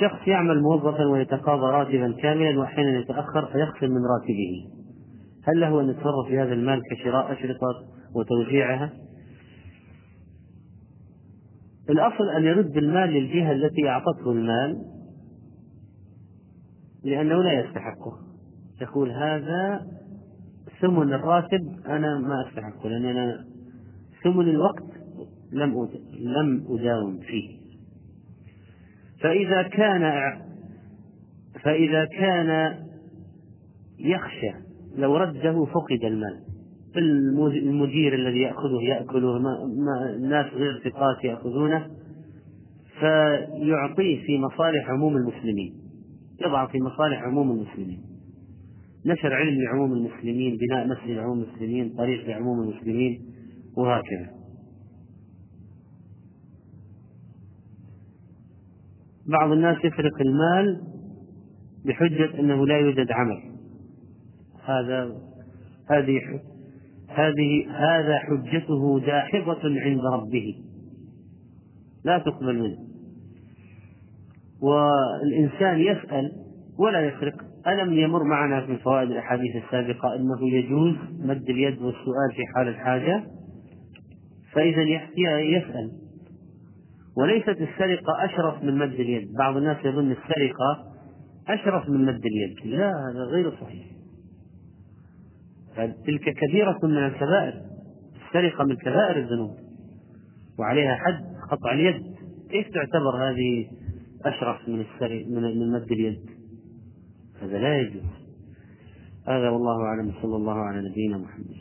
شخص يعمل موظفا ويتقاضى راتبا كاملا وأحيانا يتأخر فيخصم من راتبه. هل له أن يتصرف في هذا المال كشراء أشرطة وتوزيعها؟ الأصل أن يرد المال للجهة التي أعطته المال لأنه لا يستحقه. يقول هذا ثمن الراتب أنا ما أستحقه لأن أنا ثمن الوقت لم لم أداوم فيه. فإذا كان فإذا كان يخشى لو رده فقد المال. المدير الذي يأخذه يأكله ما الناس غير ثقات يأخذونه فيعطيه في مصالح عموم المسلمين. يضع في مصالح عموم المسلمين. نشر علم لعموم المسلمين بناء مسجد لعموم المسلمين طريق لعموم المسلمين وهكذا. بعض الناس يسرق المال بحجة أنه لا يوجد عمل. هذا هذه هذه هذا حجته داحضة عند ربه. لا تقبل منه. والإنسان يسأل ولا يسرق ألم يمر معنا في فوائد الأحاديث السابقة أنه يجوز مد اليد والسؤال في حال الحاجة؟ فإذا يسأل. وليست السرقة أشرف من مد اليد. بعض الناس يظن السرقة أشرف من مد اليد. لا هذا غير صحيح. فتلك كبيرة من الكبائر. السرقة من كبائر الذنوب. وعليها حد قطع اليد. كيف تعتبر هذه أشرف من السرق من مد اليد. هذا لا يجوز. هذا والله أعلم. صلى الله على نبينا محمد.